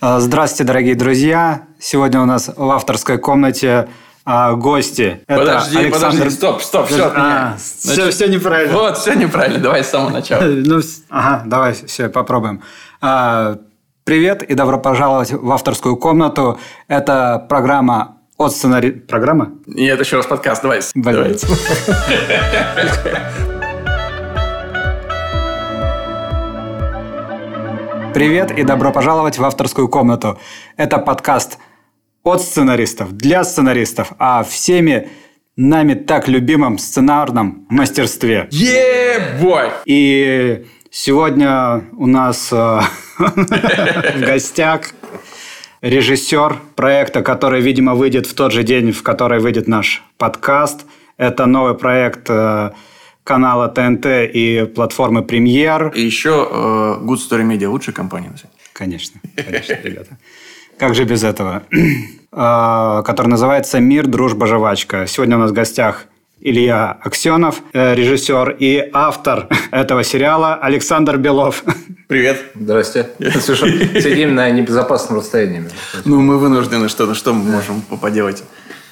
А, Здравствуйте, дорогие друзья! Сегодня у нас в авторской комнате а, гости. Это Подожди, Александр- подожди, стоп, стоп, все А, все, все неправильно. Вот, все неправильно, давай с самого начала. Ну, ага, давай, все, попробуем. А, Привет и добро пожаловать в авторскую комнату. Это программа от сценари... Программа? Нет, еще раз подкаст, давай. Блин. давайте. Привет и добро пожаловать в авторскую комнату. Это подкаст от сценаристов, для сценаристов, о всеми нами так любимом сценарном мастерстве. Е-бой! И сегодня у нас э, в гостях режиссер проекта, который, видимо, выйдет в тот же день, в который выйдет наш подкаст. Это новый проект э, канала ТНТ и платформы Премьер. И еще э, Good Story Media, лучшая компания. Конечно, конечно, ребята. Как же без этого? Э, Который называется «Мир, дружба, жвачка». Сегодня у нас в гостях Илья Аксенов, э, режиссер и автор этого сериала Александр Белов. Привет. Здрасте. Слушай, сидим на небезопасном расстоянии. Ну, мы вынуждены что-то, что мы можем поделать.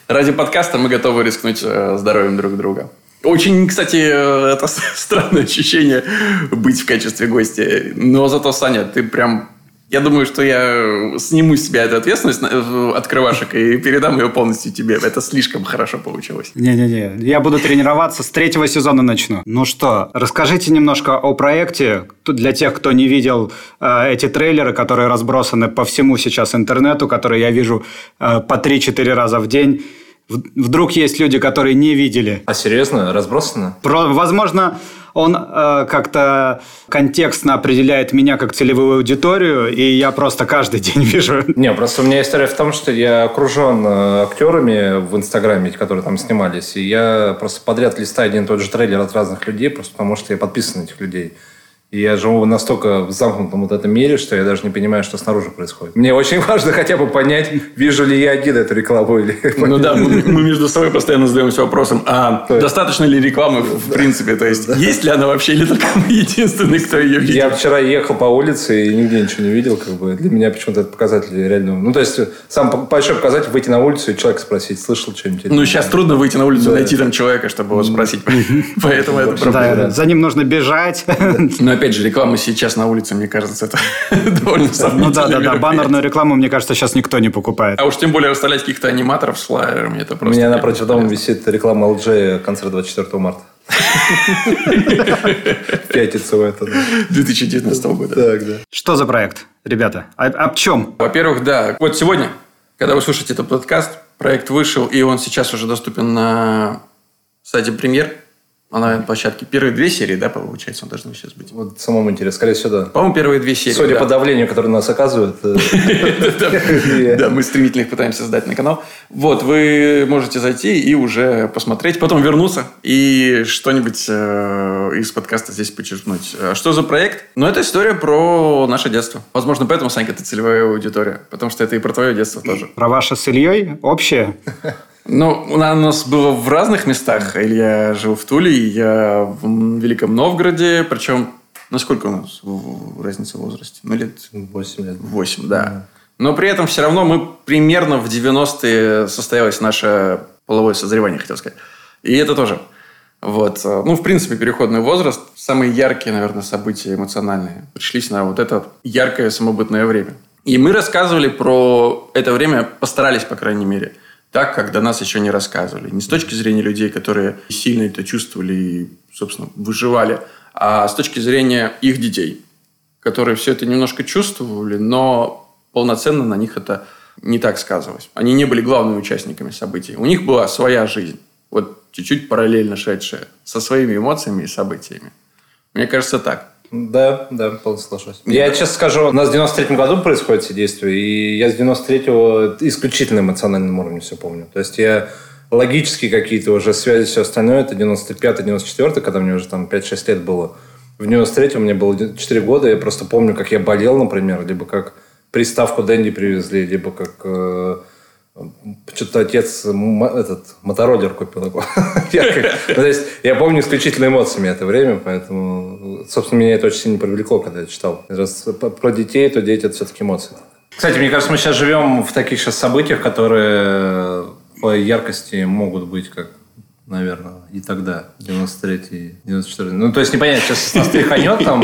Ради подкаста мы готовы рискнуть э, здоровьем друг друга. Очень, кстати, э, это странное ощущение быть в качестве гостя. Но зато, Саня, ты прям... Я думаю, что я сниму с себя эту ответственность от крывашек и передам ее полностью тебе. Это слишком хорошо получилось. Не-не-не, я буду тренироваться, с третьего сезона начну. Ну что, расскажите немножко о проекте для тех, кто не видел э, эти трейлеры, которые разбросаны по всему сейчас интернету, которые я вижу э, по 3-4 раза в день. Вдруг есть люди, которые не видели. А серьезно? Разбросано? Про- возможно, он э, как-то контекстно определяет меня как целевую аудиторию, и я просто каждый день вижу. Не, просто у меня история в том, что я окружен э, актерами в Инстаграме, которые там снимались, и я просто подряд листаю один и тот же трейлер от разных людей, просто потому что я подписан на этих людей. И я живу настолько в замкнутом вот этом мире, что я даже не понимаю, что снаружи происходит. Мне очень важно хотя бы понять, вижу ли я один эту рекламу или... Ну да, мы, между собой постоянно задаемся вопросом, а достаточно ли рекламы в принципе? То есть, есть ли она вообще, или только мы единственный, кто ее видит? Я вчера ехал по улице и нигде ничего не видел. Как бы. Для меня почему-то это показатель реально... Ну, то есть, сам большой показатель выйти на улицу и человека спросить, слышал что-нибудь? Ну, сейчас трудно выйти на улицу и найти там человека, чтобы его спросить. Поэтому это проблема. Да, за ним нужно бежать. Но опять же, реклама сейчас на улице, мне кажется, это довольно Ну сомнительно. да, да, да, баннерную рекламу, мне кажется, сейчас никто не покупает. А уж тем более расставлять каких-то аниматоров с флайерами, это У просто... меня прям напротив дома висит реклама LG концерт 24 марта. В Пятницу в это. да. 2019 года. Так, да. Что за проект, ребята? О, об чем? Во-первых, да. Вот сегодня, когда вы слушаете этот подкаст, проект вышел, и он сейчас уже доступен на сайте Премьер, на площадке. Первые две серии, да, получается, он должен сейчас быть. Вот самому интересно. Скорее всего, да. По-моему, первые две серии. Судя да. по давлению, которое нас оказывают. э, Да, мы стремительно их пытаемся сдать на канал. Вот, вы можете зайти и уже посмотреть, потом вернуться и что-нибудь э, из подкаста здесь подчеркнуть. А Что за проект? Ну, это история про наше детство. Возможно, поэтому, Санька, ты целевая аудитория. Потому что это и про твое детство тоже. Про ваше с Ильей общее? Ну, у нас было в разных местах. Илья жил в Туле, я в Великом Новгороде. Причем, насколько у нас разница в возрасте? Ну, лет 8 лет. 8, да. Но при этом все равно мы примерно в 90-е состоялось наше половое созревание, хотел сказать. И это тоже. Вот. Ну, в принципе, переходный возраст. Самые яркие, наверное, события эмоциональные пришлись на вот это яркое самобытное время. И мы рассказывали про это время, постарались, по крайней мере, так, как до нас еще не рассказывали. Не с точки зрения людей, которые сильно это чувствовали и, собственно, выживали, а с точки зрения их детей, которые все это немножко чувствовали, но полноценно на них это не так сказывалось. Они не были главными участниками событий. У них была своя жизнь, вот чуть-чуть параллельно шедшая, со своими эмоциями и событиями. Мне кажется, так. Да, да, полностью соглашусь. Я честно скажу, у нас в 93-м году происходит все действия, и я с 93-го исключительно эмоциональном уровне все помню. То есть я логические какие-то уже связи, все остальное, это 95-94, когда мне уже там 5-6 лет было. В 93-м мне было 4 года, я просто помню, как я болел, например, либо как приставку Дэнди привезли, либо как э, что-то отец этот мотороллер купил ну, То есть я помню исключительно эмоциями это время, поэтому, собственно, меня это очень сильно привлекло, когда я читал. Про детей, то дети это все-таки эмоции. Кстати, мне кажется, мы сейчас живем в таких сейчас событиях, которые по яркости могут быть как наверное, и тогда, 93-й, 94 Ну, то есть, непонятно, сейчас нас тряханет там,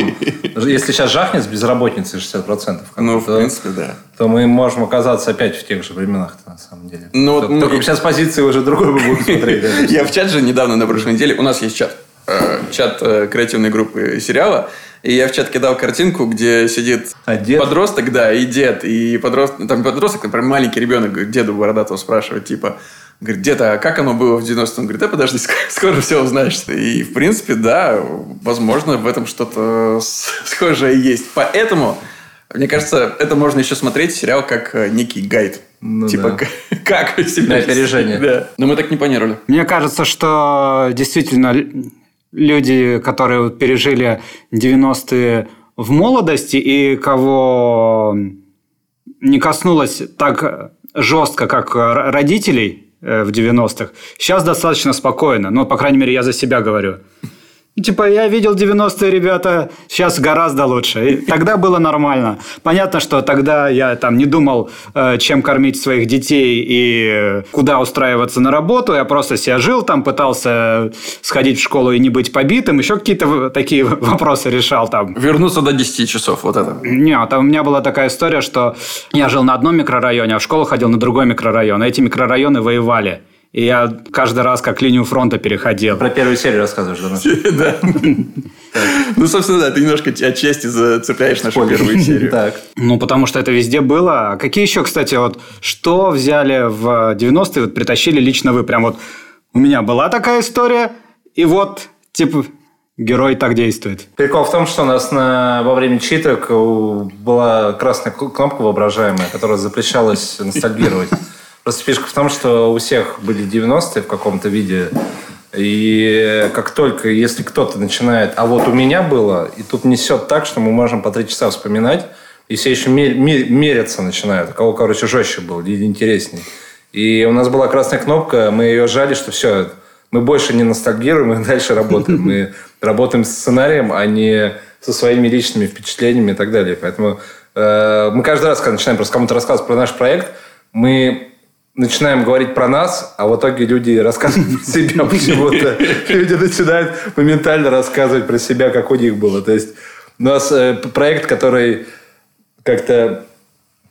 если сейчас жахнет с безработницей 60%, ну, в принципе, да. То мы можем оказаться опять в тех же временах на самом деле. Ну, только, мы... только сейчас позиции уже другой будем смотреть. Я в чат же недавно, на прошлой неделе, у нас есть чат, э, чат э, креативной группы сериала, и я в чат кидал картинку, где сидит а дед? подросток, да, и дед, и подросток, там подросток, например, маленький ребенок, деду бородатого спрашивает, типа, Говорит, где-то, а как оно было в 90-м? Говорит, да подожди, скоро все узнаешь. И, в принципе, да, возможно, в этом что-то схожее есть. Поэтому, мне кажется, это можно еще смотреть сериал как э, некий гайд. Ну, типа, да. как себя... На опережение. Да. Но мы так не планировали. Мне кажется, что действительно люди, которые пережили 90-е в молодости и кого не коснулось так жестко, как родителей, в 90-х. Сейчас достаточно спокойно. Ну, по крайней мере, я за себя говорю. Типа, я видел 90-е, ребята, сейчас гораздо лучше. И тогда было нормально. Понятно, что тогда я там не думал, э, чем кормить своих детей и куда устраиваться на работу. Я просто себя жил там, пытался сходить в школу и не быть побитым. Еще какие-то такие вопросы решал там. Вернуться до 10 часов, вот это. Не, там у меня была такая история, что я жил на одном микрорайоне, а в школу ходил на другой микрорайон. А эти микрорайоны воевали. И я каждый раз как линию фронта переходил. Про первую серию рассказываешь, да? Да. Ну, собственно, да, ты немножко отчасти зацепляешь нашу первую серию. Так. Ну, потому что это везде было. А какие еще, кстати, вот что взяли в 90-е, вот притащили лично вы? Прям вот у меня была такая история, и вот, типа, герой так действует. Прикол в том, что у нас на, во время читок была красная кнопка воображаемая, которая запрещалась ностальгировать. Просто фишка в том, что у всех были 90-е в каком-то виде. И как только, если кто-то начинает, а вот у меня было, и тут несет так, что мы можем по три часа вспоминать, и все еще мер, мер, мерятся начинают. У кого, короче, жестче был, интереснее. И у нас была красная кнопка, мы ее жали, что все, мы больше не ностальгируем, мы дальше работаем. Мы работаем с сценарием, а не со своими личными впечатлениями и так далее. Поэтому э, мы каждый раз, когда начинаем просто кому-то рассказывать про наш проект, мы начинаем говорить про нас, а в итоге люди рассказывают про себя почему-то. Люди начинают моментально рассказывать про себя, как у них было. То есть у нас э, проект, который как-то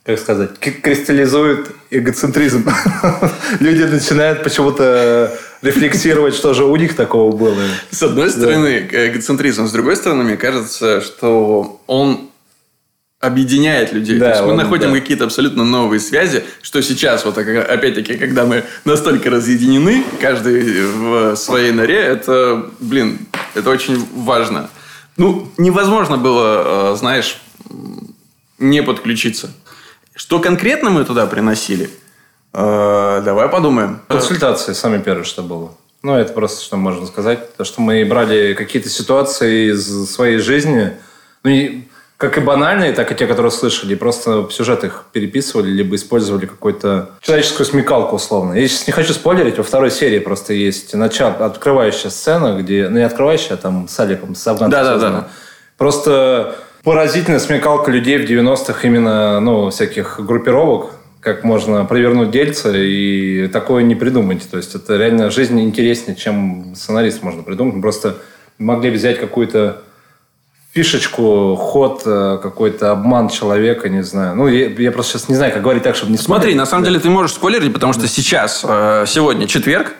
как сказать, кристаллизует эгоцентризм. Люди начинают почему-то рефлексировать, что же у них такого было. С одной стороны, эгоцентризм. С другой стороны, мне кажется, что он объединяет людей. Да, То есть мы находим да. какие-то абсолютно новые связи, что сейчас, вот опять-таки, когда мы настолько разъединены, каждый в своей норе, это, блин, это очень важно. Ну, невозможно было, э, знаешь, не подключиться. Что конкретно мы туда приносили? Э, давай подумаем. Консультации, сами первые, что было. Ну, это просто, что можно сказать. То, что мы брали какие-то ситуации из своей жизни. Ну, и как и банальные, так и те, которые слышали, просто сюжет их переписывали, либо использовали какую-то человеческую смекалку, условно. Я сейчас не хочу спойлерить, во второй серии просто есть начало, открывающая сцена, где, ну не открывающая, а там с Аликом, с афганцем. Да, да, да. Просто поразительная смекалка людей в 90-х именно, ну, всяких группировок, как можно провернуть дельце и такое не придумать. То есть это реально жизнь интереснее, чем сценарист можно придумать. просто могли взять какую-то фишечку, ход, э, какой-то обман человека, не знаю. Ну, я, я просто сейчас не знаю, как говорить так, чтобы не спойлерить. Смотри, на самом да. деле ты можешь спойлерить, потому что сейчас, э, сегодня четверг,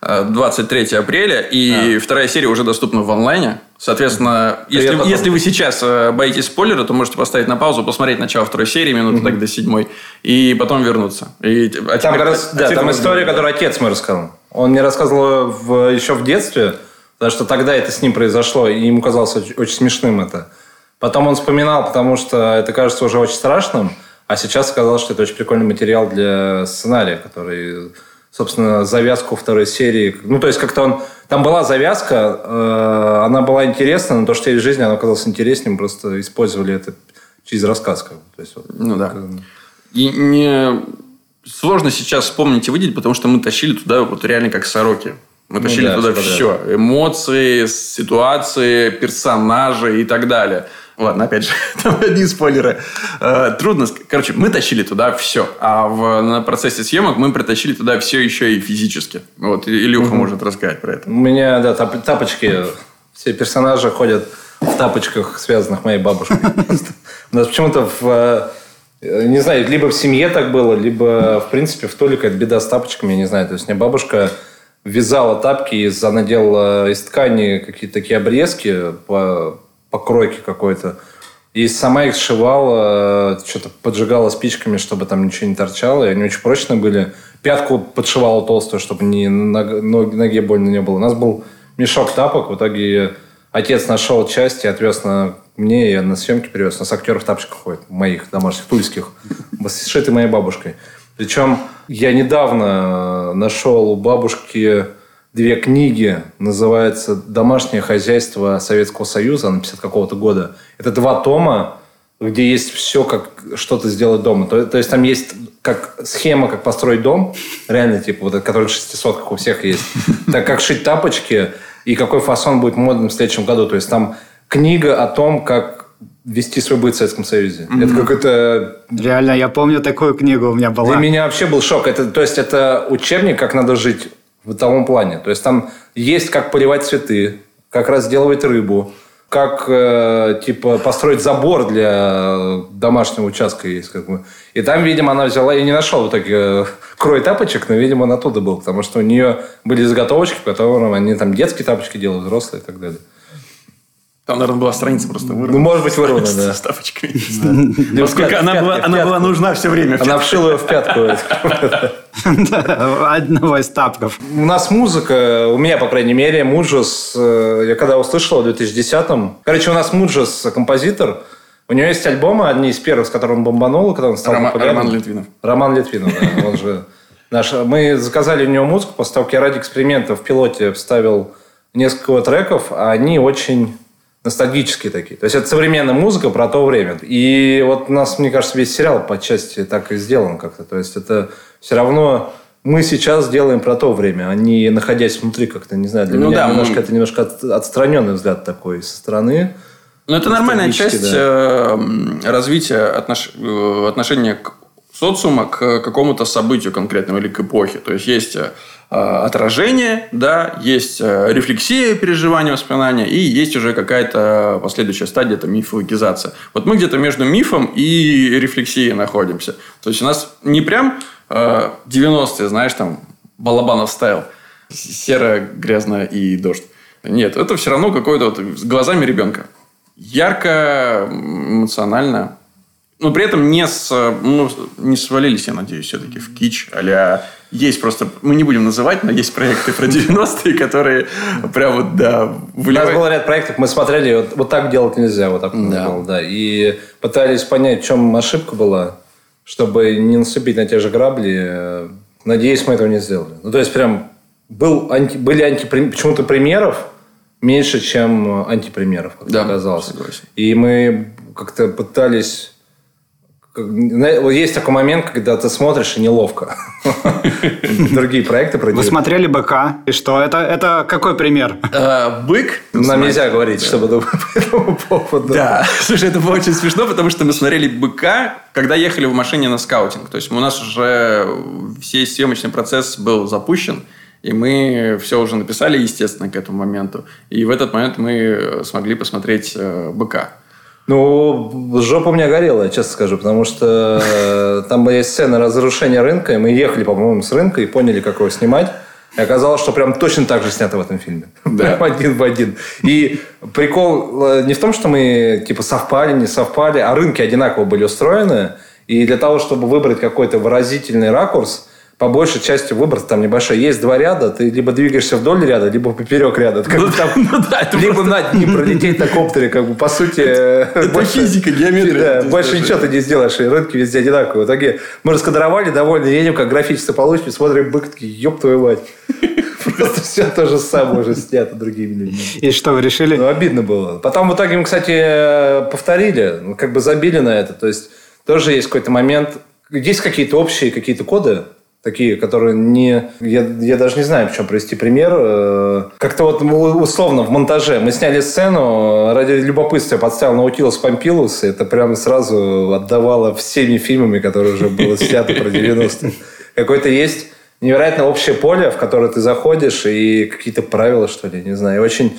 23 э, апреля, и а. вторая серия уже доступна в онлайне. Соответственно, если, если вы сейчас боитесь спойлера, то можете поставить на паузу, посмотреть начало второй серии, минуты mm-hmm. так до седьмой, и потом вернуться. И, а там, теперь, раз, а да, там история, которую отец мой рассказал. Он мне рассказывал в, еще в детстве, Потому что тогда это с ним произошло, и ему казалось очень, очень смешным это. Потом он вспоминал, потому что это кажется уже очень страшным, а сейчас оказалось, что это очень прикольный материал для сценария, который, собственно, завязку второй серии... Ну, то есть как-то он... Там была завязка, э, она была интересна, но то, что из жизни, она оказалась интереснее, просто использовали это через рассказ. Как бы. то есть, вот, ну да. И не... Сложно сейчас вспомнить и выделить, потому что мы тащили туда вот реально как сороки. Мы ну, тащили да, туда все. Эмоции, ситуации, персонажи и так далее. Ладно, опять же, там одни спойлеры. Э, трудно. Короче, мы тащили туда все. А в, на процессе съемок мы притащили туда все еще и физически. Вот, Илюха угу. может рассказать про это. У меня, да, тап тапочки. Все персонажи ходят в тапочках, связанных моей бабушкой. У нас почему-то в э, не знаю, либо в семье так было, либо, в принципе, в Толике это беда с тапочками, я не знаю. То есть, мне бабушка вязала тапки, из, она делала из ткани какие-то такие обрезки по покройки какой-то. И сама их сшивала, что-то поджигала спичками, чтобы там ничего не торчало. И они очень прочные были. Пятку подшивала толстую, чтобы не на ноге больно не было. У нас был мешок тапок. В итоге отец нашел части, отвез на мне, я на съемки привез. У нас актеры в тапочках ходят, моих домашних, тульских, сшиты моей бабушкой. Причем я недавно нашел у бабушки две книги, называется «Домашнее хозяйство Советского Союза», на 50 какого-то года. Это два тома, где есть все, как что-то сделать дома. То, то есть там есть как схема, как построить дом, реально, типа, вот, который 600, как у всех есть, так как шить тапочки и какой фасон будет модным в следующем году. То есть там книга о том, как вести свой быт в Советском Союзе. Mm-hmm. Это какой-то... Реально, я помню такую книгу у меня была. Для меня вообще был шок. Это, то есть это учебник, как надо жить в бытовом плане. То есть там есть как поливать цветы, как разделывать рыбу, как э, типа построить забор для домашнего участка есть. Как бы. И там, видимо, она взяла, я не нашел в итоге э, крой тапочек, но, видимо, он оттуда был, потому что у нее были заготовочки, в которых они там детские тапочки делают, взрослые и так далее. Там, наверное, была страница просто вырвана. Ну, может быть, вырвана, да. С тапочками. Поскольку она была нужна все время. Она вшила ее в пятку. Одного из тапков. У нас музыка, у меня, по крайней мере, Муджес, э, я когда услышал в 2010-м. Короче, у нас Муджес композитор, у него есть альбомы, одни из первых, с которым он бомбанул, когда он стал Рома, Роман Литвинов. Роман Литвинов, да. Он же наш... Мы заказали у него музыку, после того, как я ради эксперимента в пилоте вставил несколько треков, а они очень ностальгические такие. То есть это современная музыка про то время. И вот у нас, мне кажется, весь сериал по части так и сделан как-то. То есть это все равно мы сейчас делаем про то время, а не находясь внутри как-то, не знаю, для ну, меня да, немножко, мы... это немножко отстраненный взгляд такой со стороны. Ну, это нормальная часть да. Э, развития отнош... Э, отношения к социума к какому-то событию конкретному или к эпохе. То есть, есть э, отражение, да, есть рефлексия, переживания, воспоминания, и есть уже какая-то последующая стадия, это мифологизация. Вот мы где-то между мифом и рефлексией находимся. То есть, у нас не прям 90-е, знаешь, там, Балабанов стайл, серо, грязно и дождь. Нет, это все равно какое-то вот с глазами ребенка. Ярко, эмоционально. Но при этом не, с, ну, не свалились, я надеюсь, все-таки в кич. а есть просто, мы не будем называть, но есть проекты про 90-е, которые прям вот, да, выливают. У нас был ряд проектов, мы смотрели, вот, вот так делать нельзя, вот так да. Было, да. И пытались понять, в чем ошибка была чтобы не наступить на те же грабли. Надеюсь, мы этого не сделали. Ну, то есть, прям был анти, были анти, почему-то примеров меньше, чем антипримеров, как да, оказалось. Согласен. И мы как-то пытались есть такой момент, когда ты смотришь и неловко. Другие проекты Вы смотрели «Быка». И что? Это, это какой пример? Э, «Бык». Нам нельзя говорить, чтобы по этому поводу. Да. Слушай, это было очень смешно, потому что мы смотрели «Быка», когда ехали в машине на скаутинг. То есть у нас уже весь съемочный процесс был запущен. И мы все уже написали, естественно, к этому моменту. И в этот момент мы смогли посмотреть э, «Быка». Ну, жопа у меня горела, честно скажу, потому что э, там есть сцена разрушения рынка, и мы ехали, по-моему, с рынка и поняли, как его снимать. И оказалось, что прям точно так же снято в этом фильме. Да. Прям один в один. И прикол э, не в том, что мы типа совпали, не совпали, а рынки одинаково были устроены. И для того, чтобы выбрать какой-то выразительный ракурс, по большей части выбор там небольшой. Есть два ряда, ты либо двигаешься вдоль ряда, либо поперек ряда. Как ну, там, ну, да, это либо просто... над ним пролететь на коптере, как бы, по сути... Это, больше, физика, геометрия. Да, больше ничего ты не сделаешь, и рынки везде одинаковые. В итоге мы раскадровали, довольно едем, как графически получится, смотрим, бык, такие, ёб твою мать. Просто все то же самое уже снято другими людьми. И что, вы решили? Ну, обидно было. Потом в итоге мы, кстати, повторили, ну, как бы забили на это. То есть тоже есть какой-то момент, есть какие-то общие какие-то коды, такие, которые не... Я, я даже не знаю, в чем привести пример. Э, как-то вот условно в монтаже мы сняли сцену, ради любопытства я подставил Наутилус Помпилус, и это прямо сразу отдавало всеми фильмами, которые уже было снято про 90-е. Какой-то есть невероятно общее поле, в которое ты заходишь, и какие-то правила, что ли, не знаю. И очень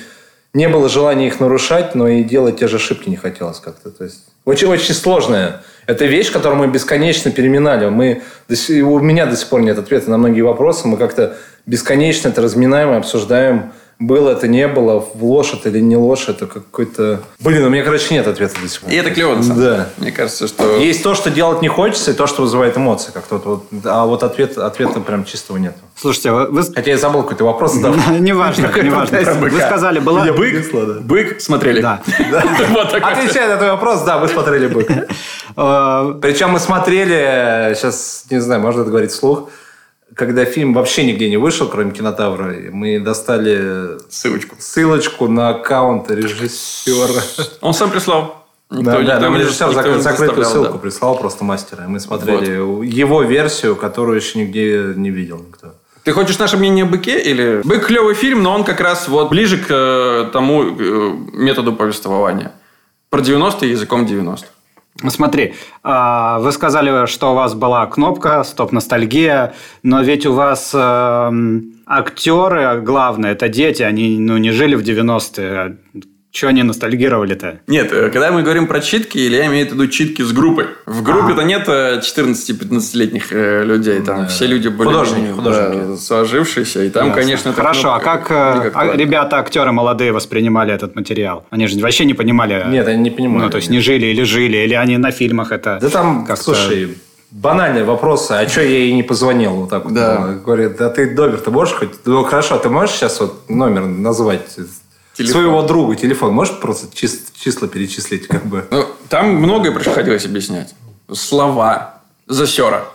не было желания их нарушать, но и делать те же ошибки не хотелось как-то. То есть очень-очень сложная. Это вещь, которую мы бесконечно переминали. Мы, у меня до сих пор нет ответа на многие вопросы. Мы как-то бесконечно это разминаем и обсуждаем было это, не было, ложь это или не ложь, это какой-то... Блин, у меня, короче, нет ответа до сих пор. И это клево, на самом деле. Да. Мне кажется, что... Есть то, что делать не хочется, и то, что вызывает эмоции. Как-то вот, а вот ответ, ответа прям чистого нет. Слушайте, а вы... Хотя я забыл какой-то вопрос. Неважно, неважно. Вы сказали, была... Бык, бык смотрели. Да. Отвечая на твой вопрос, да, вы смотрели бык. А, Причем мы смотрели, сейчас, не знаю, можно это говорить вслух, когда фильм вообще нигде не вышел, кроме кинотавра, мы достали ссылочку, ссылочку на аккаунт режиссера. Он сам прислал. Никто, да, никто, да, нам режиссер никто закрытую ссылку да. прислал просто мастера. И мы смотрели вот. его версию, которую еще нигде не видел никто. Ты хочешь наше мнение о «Быке» или... «Бык» клевый фильм, но он как раз вот ближе к э, тому э, методу повествования. Про 90-е языком 90 Смотри, а, вы сказали, что у вас была кнопка «Стоп-ностальгия», но ведь у вас эм, актеры, главное, это дети, они ну, не жили в 90-е. Чего они ностальгировали-то? Нет, э, когда мы говорим про читки, или я имею в виду читки с группой. В группе-то нет 14-15-летних э, людей. Там да. все люди были художники, художники. Сложившиеся. И там, Ясно. конечно, Хорошо, а как а, ребята, актеры молодые воспринимали этот материал? Они же вообще не понимали. Нет, они не понимали. Ну, то есть не жили или жили, или они на фильмах это. Да там, слушай, банальные вопросы, а что я ей не позвонил? Вот так вот. Да. Говорит, да ты номер ты можешь хоть? Ну, хорошо, ты можешь сейчас вот номер назвать? Телефон. Своего друга телефон. Можешь просто чис- числа перечислить? Как бы? Ну, там многое приходилось объяснять. Слова. Засера.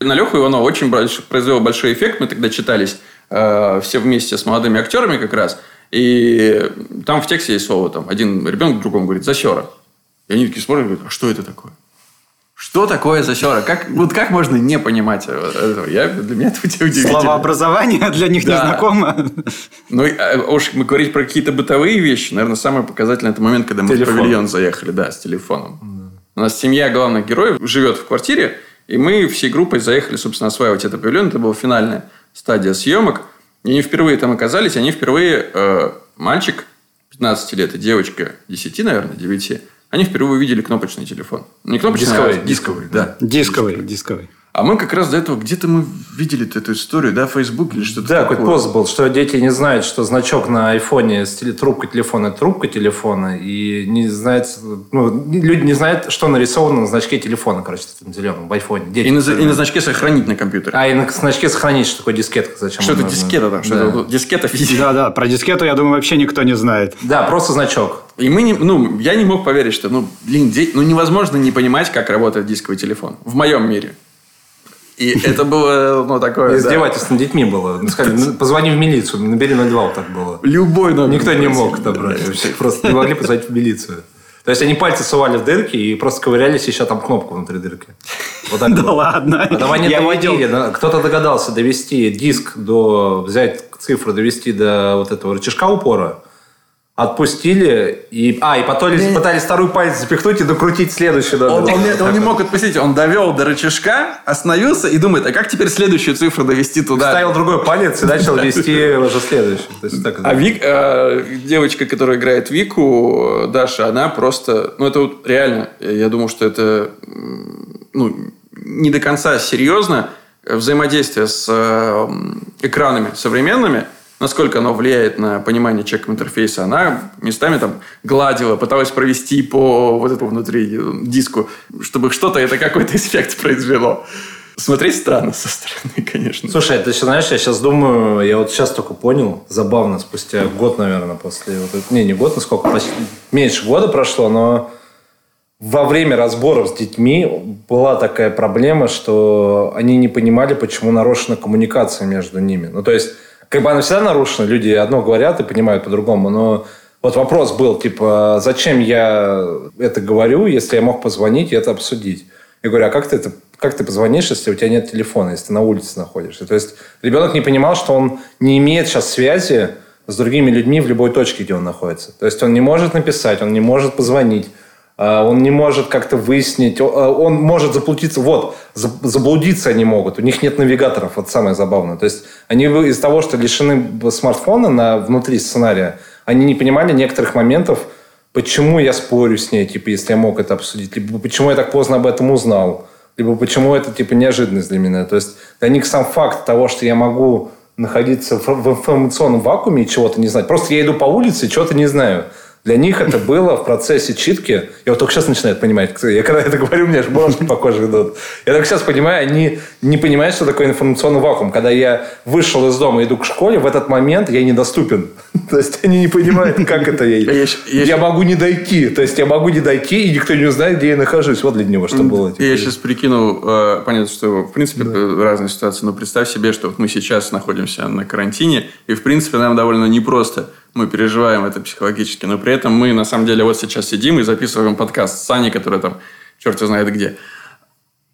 На Леху Иванова очень больш... произвел большой эффект. Мы тогда читались э, все вместе с молодыми актерами как раз. И там в тексте есть слово. Там, один ребенок другому говорит «засера». И они такие смотрят говорят, а что это такое? Что такое засера? Как, вот как можно не понимать этого? Я, для меня это удивительно. Словообразование для них да. не знакомо. Ну, а, уж мы говорить про какие-то бытовые вещи, наверное, самый показательный это момент, когда мы Телефон. в павильон заехали, да, с телефоном. Да. У нас семья главных героев живет в квартире, и мы всей группой заехали, собственно, осваивать этот павильон. Это была финальная стадия съемок. И они впервые там оказались, они впервые э, мальчик 15 лет и девочка 10, наверное, 9 они впервые увидели кнопочный телефон. Не кнопочный, дисковый. а дисковый. Да. Дисковый, дисковый. А мы как раз до этого где-то мы видели эту историю, да, Facebook или что-то Да, такое. какой пост был, что дети не знают, что значок на айфоне с трубкой телефона – это трубка телефона, и не знают, ну, люди не знают, что нарисовано на значке телефона, короче, этим зеленым, в айфоне. Дети, и, на, и на значке сохранить на компьютере. А, и на значке сохранить, что такое дискетка, зачем? Что это нужно? дискета там? Что да. это дискета физика? Да, да, про дискету, я думаю, вообще никто не знает. Да, просто значок. И мы не, ну, я не мог поверить, что, ну, блин, ну, невозможно не понимать, как работает дисковый телефон. В моем мире. И это было, ну, такое... Издевательство над детьми было. Ну, сказали, «Ну, позвони в милицию, набери 02, вот так было. Любой номер. Никто не мог это брать. Просто не могли позвонить в милицию. То есть они пальцы сували в дырки и просто ковырялись, еще там кнопку внутри дырки. Вот так да ладно. А там они доводили. Кто-то догадался довести диск до... Взять цифру, довести до вот этого рычажка упора Отпустили, и... А, и потом не... пытались вторую палец запихнуть и докрутить следующий номер. Он, он, не, он не мог отпустить, он довел до рычажка, остановился и думает, а как теперь следующую цифру довести туда? Ставил другой палец и начал вести уже следующий. А Вик, э, девочка, которая играет Вику, Даша, она просто... Ну, это вот реально, я думаю, что это ну, не до конца серьезно взаимодействие с э, экранами современными – насколько оно влияет на понимание человека интерфейса. Она местами там гладила, пыталась провести по вот этому внутри диску, чтобы что-то, это какой-то эффект произвело. Смотреть странно со стороны, конечно. Слушай, ты знаешь, я сейчас думаю, я вот сейчас только понял, забавно, спустя год, наверное, после вот не, не год, насколько, почти, меньше года прошло, но во время разборов с детьми была такая проблема, что они не понимали, почему нарушена коммуникация между ними. Ну, то есть, как бы она всегда нарушена, люди одно говорят и понимают по-другому, но вот вопрос был, типа, зачем я это говорю, если я мог позвонить и это обсудить? Я говорю, а как ты это как ты позвонишь, если у тебя нет телефона, если ты на улице находишься? То есть ребенок не понимал, что он не имеет сейчас связи с другими людьми в любой точке, где он находится. То есть он не может написать, он не может позвонить, он не может как-то выяснить, а, он может заблудиться. Вот, заблудиться они могут, у них нет навигаторов, вот самое забавное. То есть они из-за того, что лишены смартфона на, внутри сценария, они не понимали некоторых моментов, почему я спорю с ней, типа, если я мог это обсудить, либо почему я так поздно об этом узнал, либо почему это, типа, неожиданность для меня. То есть для них сам факт того, что я могу находиться в информационном вакууме и чего-то не знать. Просто я иду по улице чего-то не знаю. Для них это было в процессе читки. Я вот только сейчас начинаю понимать. Я когда это говорю, у меня аж мурашки по коже идут. Я только сейчас понимаю, они не понимают, что такое информационный вакуум. Когда я вышел из дома и иду к школе, в этот момент я недоступен. То есть они не понимают, как это я. Я могу не дойти. То есть я могу не дойти, и никто не узнает, где я нахожусь. Вот для него что было. Я сейчас прикинул, э, понятно, что в принципе разные ситуации, но представь себе, что мы сейчас находимся на карантине, и в принципе нам довольно непросто мы переживаем это психологически, но при этом мы на самом деле вот сейчас сидим и записываем подкаст с Саней, который там черт знает где.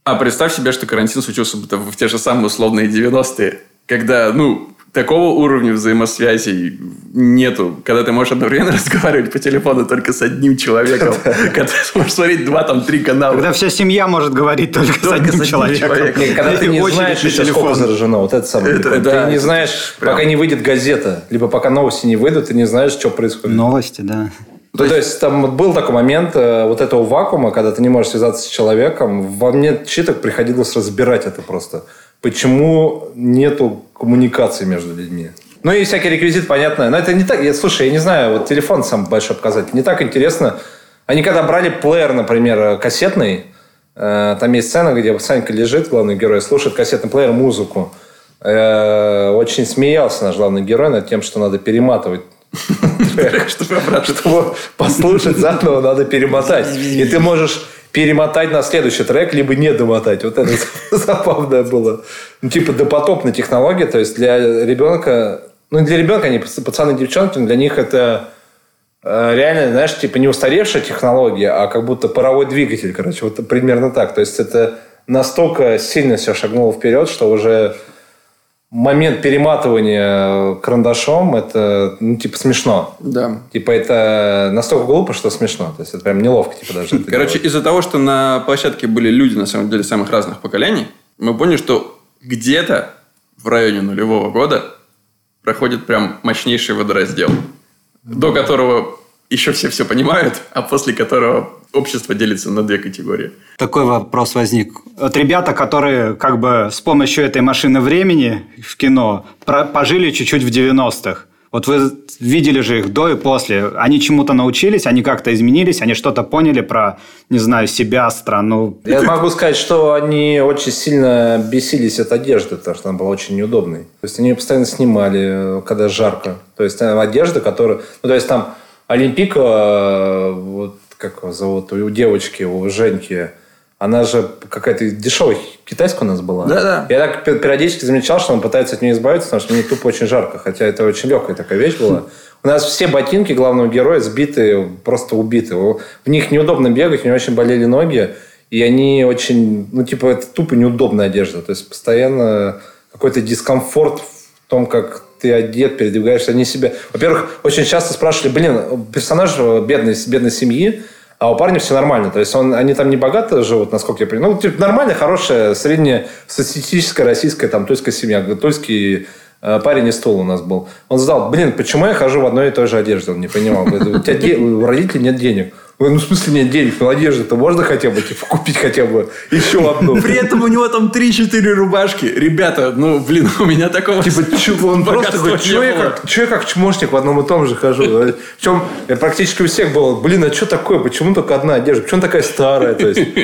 А представь себе, что карантин случился в те же самые условные 90-е, когда, ну, такого уровня взаимосвязи нету, когда ты можешь одновременно разговаривать по телефону только с одним человеком, когда ты можешь смотреть два, там, три канала. Когда вся семья может говорить только, с одним человеком. Когда ты не знаешь еще, сколько заражено. Вот это самое. Ты не знаешь, пока не выйдет газета, либо пока новости не выйдут, ты не знаешь, что происходит. Новости, да. Ну, то есть там был такой момент э, вот этого вакуума, когда ты не можешь связаться с человеком. Во мне читок приходилось разбирать это просто почему нету коммуникации между людьми. Ну и всякий реквизит, понятно. Но это не так. Я, слушай, я не знаю, вот телефон сам большой показать. Не так интересно. Они когда брали плеер, например, кассетный, э, там есть сцена, где Санька лежит, главный герой, слушает кассетный плеер музыку. Э, очень смеялся наш главный герой над тем, что надо перематывать чтобы послушать заново, надо перемотать. И ты можешь перемотать на следующий трек, либо не домотать. Вот это забавное было. Ну, типа допотопная технология, то есть для ребенка... Ну, для ребенка они пацаны девчонки, для них это э, реально, знаешь, типа не устаревшая технология, а как будто паровой двигатель, короче, вот примерно так. То есть это настолько сильно все шагнуло вперед, что уже момент перематывания карандашом, это, ну, типа, смешно. Да. Типа, это настолько глупо, что смешно. То есть, это прям неловко, типа, даже Короче, из-за того, что на площадке были люди, на самом деле, самых разных поколений, мы поняли, что где-то в районе нулевого года проходит прям мощнейший водораздел, до которого еще все все понимают, а после которого общество делится на две категории. Такой вопрос возник. Вот ребята, которые как бы с помощью этой машины времени в кино пожили чуть-чуть в 90-х. Вот вы видели же их до и после. Они чему-то научились, они как-то изменились, они что-то поняли про, не знаю, себя, страну. Я могу сказать, что они очень сильно бесились от одежды, потому что она была очень неудобной. То есть они ее постоянно снимали, когда жарко. То есть одежда, которая... Ну, то есть там Олимпика, вот как его зовут, у девочки, у Женьки, она же какая-то дешевая китайская у нас была. Да, да. Я так периодически замечал, что он пытается от нее избавиться, потому что мне тупо очень жарко. Хотя это очень легкая такая вещь была. У нас все ботинки главного героя сбиты, просто убиты. В них неудобно бегать, у него очень болели ноги. И они очень, ну, типа, это тупо неудобная одежда. То есть, постоянно какой-то дискомфорт в том, как ты одет, передвигаешься, они себя... Во-первых, очень часто спрашивали, блин, персонаж бедной, бедной семьи, а у парня все нормально. То есть он, они там не богато живут, насколько я понимаю. Ну, типа, нормальная, хорошая, средняя статистическая российская там тульская семья. Тульский э, парень из Тула у нас был. Он задал, блин, почему я хожу в одной и той же одежде? Он не понимал. У тебя у родителей нет денег. Ну, в смысле, нет денег, но одежды-то можно хотя бы типа, купить хотя бы еще одну. При этом у него там 3-4 рубашки. Ребята, ну, блин, у меня такого... Типа, он просто такой, что я, как, чмошник в одном и том же хожу? Причем практически у всех было, блин, а что такое? Почему только одна одежда? Почему такая старая? То есть,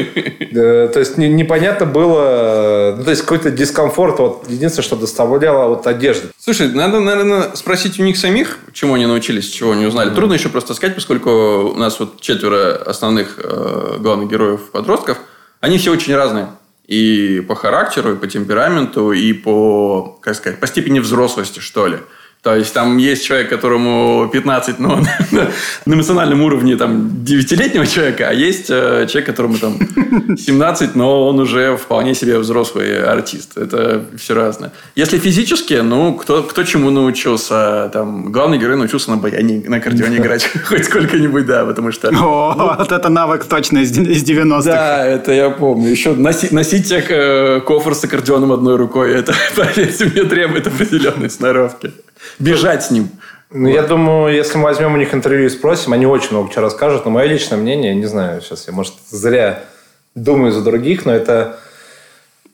э, непонятно было, ну, то есть какой-то дискомфорт. Вот единственное, что доставляла вот одежда. Слушай, надо, наверное, спросить у них самих, чему они научились, чего они узнали. Трудно еще просто сказать, поскольку у нас вот четверо четверо основных э, главных героев подростков, они все очень разные. И по характеру, и по темпераменту, и по, как сказать, по степени взрослости, что ли. То есть там есть человек, которому 15, но на эмоциональном уровне там 9-летнего человека, а есть э, человек, которому там 17, но он уже вполне себе взрослый артист. Это все разное. Если физически, ну, кто, кто чему научился? Там, главный герой научился на баяне, на аккордеоне играть хоть сколько-нибудь, да, потому что... О, ну, вот это навык точно из 90-х. Да, это я помню. Еще носить, носить э, кофр с аккордеоном одной рукой, это, поверьте мне, требует определенной сноровки бежать с ним. Ну, вот. я думаю, если мы возьмем у них интервью и спросим, они очень много чего расскажут. Но мое личное мнение, не знаю, сейчас я, может, зря думаю за других, но это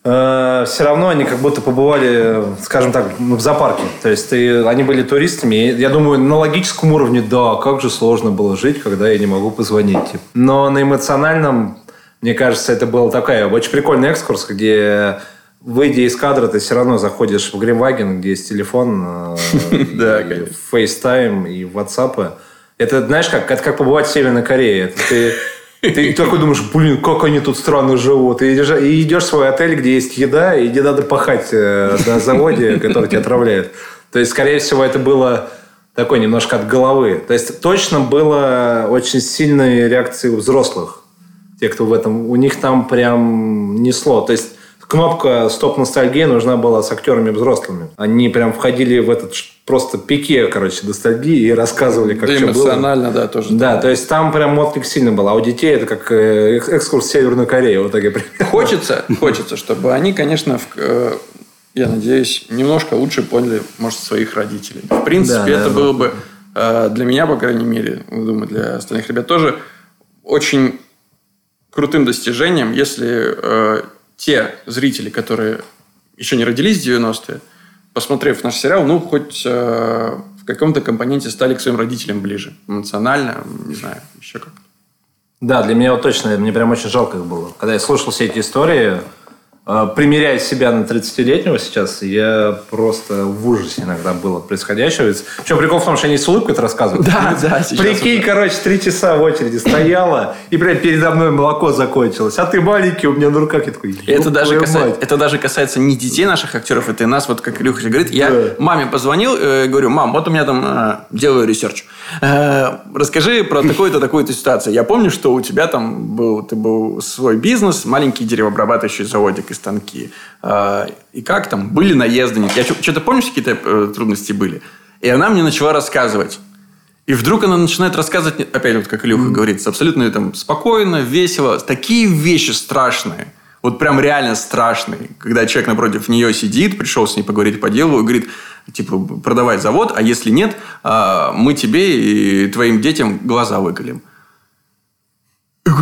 э, все равно они как будто побывали, скажем так, в зоопарке. То есть ты, они были туристами. И, я думаю, на логическом уровне, да, как же сложно было жить, когда я не могу позвонить. Типа. Но на эмоциональном, мне кажется, это был такой очень прикольный экскурс, где выйдя из кадра, ты все равно заходишь в Гримваген, где есть телефон, э, FaceTime и WhatsApp. Это, знаешь, как, это как побывать в Северной Корее. Это ты, ты такой думаешь, блин, как они тут странно живут. И идешь, и идешь в свой отель, где есть еда, и где надо пахать э, на заводе, который тебя отравляет. То есть, скорее всего, это было такой немножко от головы. То есть, точно было очень сильные реакции у взрослых. Те, кто в этом... У них там прям несло. То есть, кнопка «Стоп ностальгия» нужна была с актерами взрослыми. Они прям входили в этот просто пике, короче, ностальгии и рассказывали, как да, что эмоционально, было. да, тоже. Да, то есть там прям отклик сильно был. А у детей это как э, экскурс в Северную Корею. Вот так я Хочется, хочется, чтобы они, конечно, в, э, я надеюсь, немножко лучше поняли, может, своих родителей. В принципе, да, это да, было да. бы э, для меня, по крайней мере, думаю, для остальных ребят тоже очень крутым достижением, если те зрители, которые еще не родились в 90-е, посмотрев наш сериал, ну, хоть э, в каком-то компоненте стали к своим родителям ближе. Эмоционально, не знаю, еще как-то. Да, для меня вот точно, мне прям очень жалко их было. Когда я слушал все эти истории, примеряя себя на 30-летнего сейчас, я просто в ужасе иногда был от происходящего. Причем прикол в том, что они с улыбкой это рассказывают. Да, да. Прикинь, уже. короче, три часа в очереди стояла, и прям передо мной молоко закончилось. А ты маленький, у меня на руках. Я такой, это даже, касается, это даже касается не детей наших актеров, это и нас, вот как Илюха говорит. Я да. маме позвонил, э, говорю, мам, вот у меня там э, делаю research. Э, расскажи про такую-то, такую-то ситуацию. Я помню, что у тебя там был, ты был свой бизнес, маленький деревообрабатывающий заводик и станки. А, и как там? Были наезды? Нет? Я что-то помнишь, какие-то э, трудности были? И она мне начала рассказывать. И вдруг она начинает рассказывать, опять вот как Илюха mm-hmm. говорит, абсолютно там спокойно, весело. Такие вещи страшные. Вот прям реально страшные. Когда человек напротив нее сидит, пришел с ней поговорить по делу и говорит, типа, продавай завод, а если нет, а, мы тебе и твоим детям глаза выколем.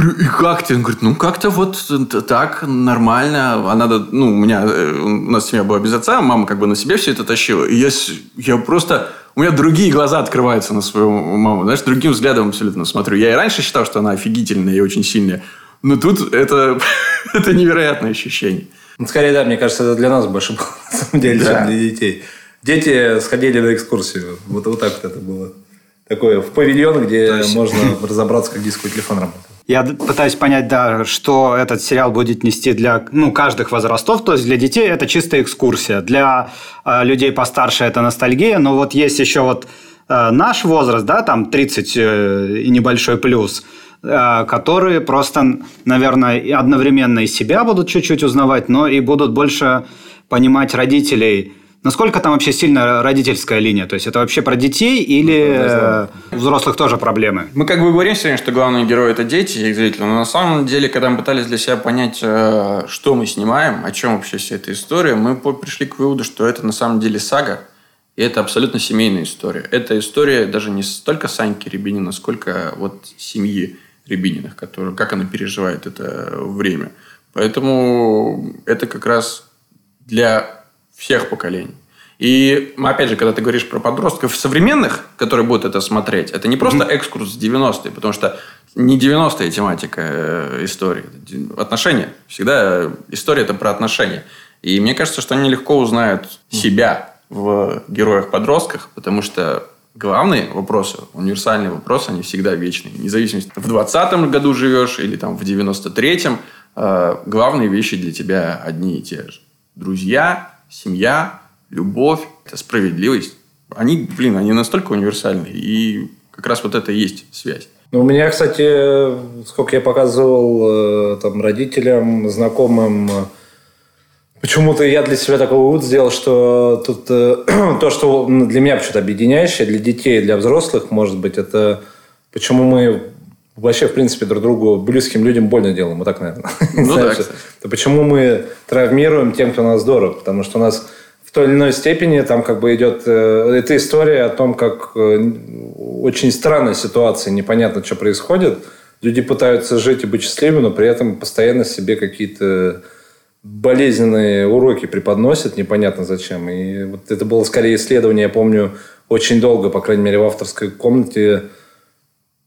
Говорю, и как ты? Он говорит, ну, как-то вот так, нормально. А надо, ну, у меня, э, у нас семья была без отца, мама как бы на себе все это тащила. И я, я просто, у меня другие глаза открываются на свою маму. Знаешь, другим взглядом абсолютно смотрю. Я и раньше считал, что она офигительная и очень сильная. Но тут это, это невероятное ощущение. Ну, скорее, да, мне кажется, это для нас больше было, на самом деле, да. чем для детей. Дети сходили на экскурсию. Вот, вот так вот это было. Такое в павильон, где можно разобраться, как дисковый телефон работает. Я пытаюсь понять, да, что этот сериал будет нести для ну, каждых возрастов. То есть для детей это чистая экскурсия, для э, людей постарше это ностальгия. Но вот есть еще вот э, наш возраст, да, там 30 э, и небольшой плюс, э, которые просто, наверное, одновременно и себя будут чуть-чуть узнавать, но и будут больше понимать родителей Насколько там вообще сильно родительская линия? То есть это вообще про детей или у взрослых тоже проблемы? Мы как бы говорим сегодня, что главные герои это дети и зрители, но на самом деле, когда мы пытались для себя понять, э, что мы снимаем, о чем вообще вся эта история, мы пришли к выводу, что это на самом деле сага, и это абсолютно семейная история. Это история даже не столько Саньки Рябинина, сколько вот семьи Рябининых, которые, как она переживает это время. Поэтому это как раз для всех поколений. И, опять же, когда ты говоришь про подростков современных, которые будут это смотреть, это не просто экскурс в 90-е, потому что не 90-е тематика э, истории. Отношения. Всегда история – это про отношения. И мне кажется, что они легко узнают себя в героях-подростках, потому что главные вопросы, универсальные вопросы, они всегда вечные. Независимо, в 20 году живешь или там в 93-м, э, главные вещи для тебя одни и те же. Друзья, семья, любовь, это справедливость. они, блин, они настолько универсальны. И как раз вот это и есть связь. Ну, у меня, кстати, сколько я показывал э, там родителям, знакомым, почему-то я для себя такой вывод сделал, что тут э, то, что для меня почему-то объединяющее, для детей, для взрослых, может быть, это почему мы вообще, в принципе, друг другу, близким людям больно делаем. Вот так, наверное. Ну да, то почему мы травмируем тем, кто нас дорог? Потому что у нас в той или иной степени там как бы идет... Э, эта история о том, как э, очень странная ситуация, непонятно, что происходит. Люди пытаются жить и быть счастливыми, но при этом постоянно себе какие-то болезненные уроки преподносят, непонятно зачем. И вот это было скорее исследование, я помню, очень долго, по крайней мере, в авторской комнате,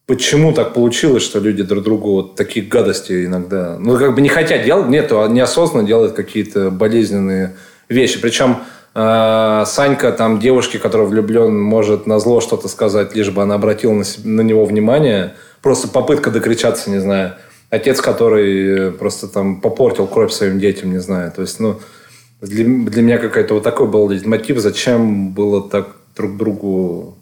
почему так получилось, что люди друг другу вот такие гадости иногда, ну, как бы не хотят делать, нет, а неосознанно делают какие-то болезненные вещи. Причем э, Санька, там, девушке, которая влюблен, может на зло что-то сказать, лишь бы она обратила на, на него внимание. Просто попытка докричаться, не знаю. Отец, который просто там попортил кровь своим детям, не знаю. То есть, ну, для, для меня какой-то вот такой был мотив, зачем было так друг другу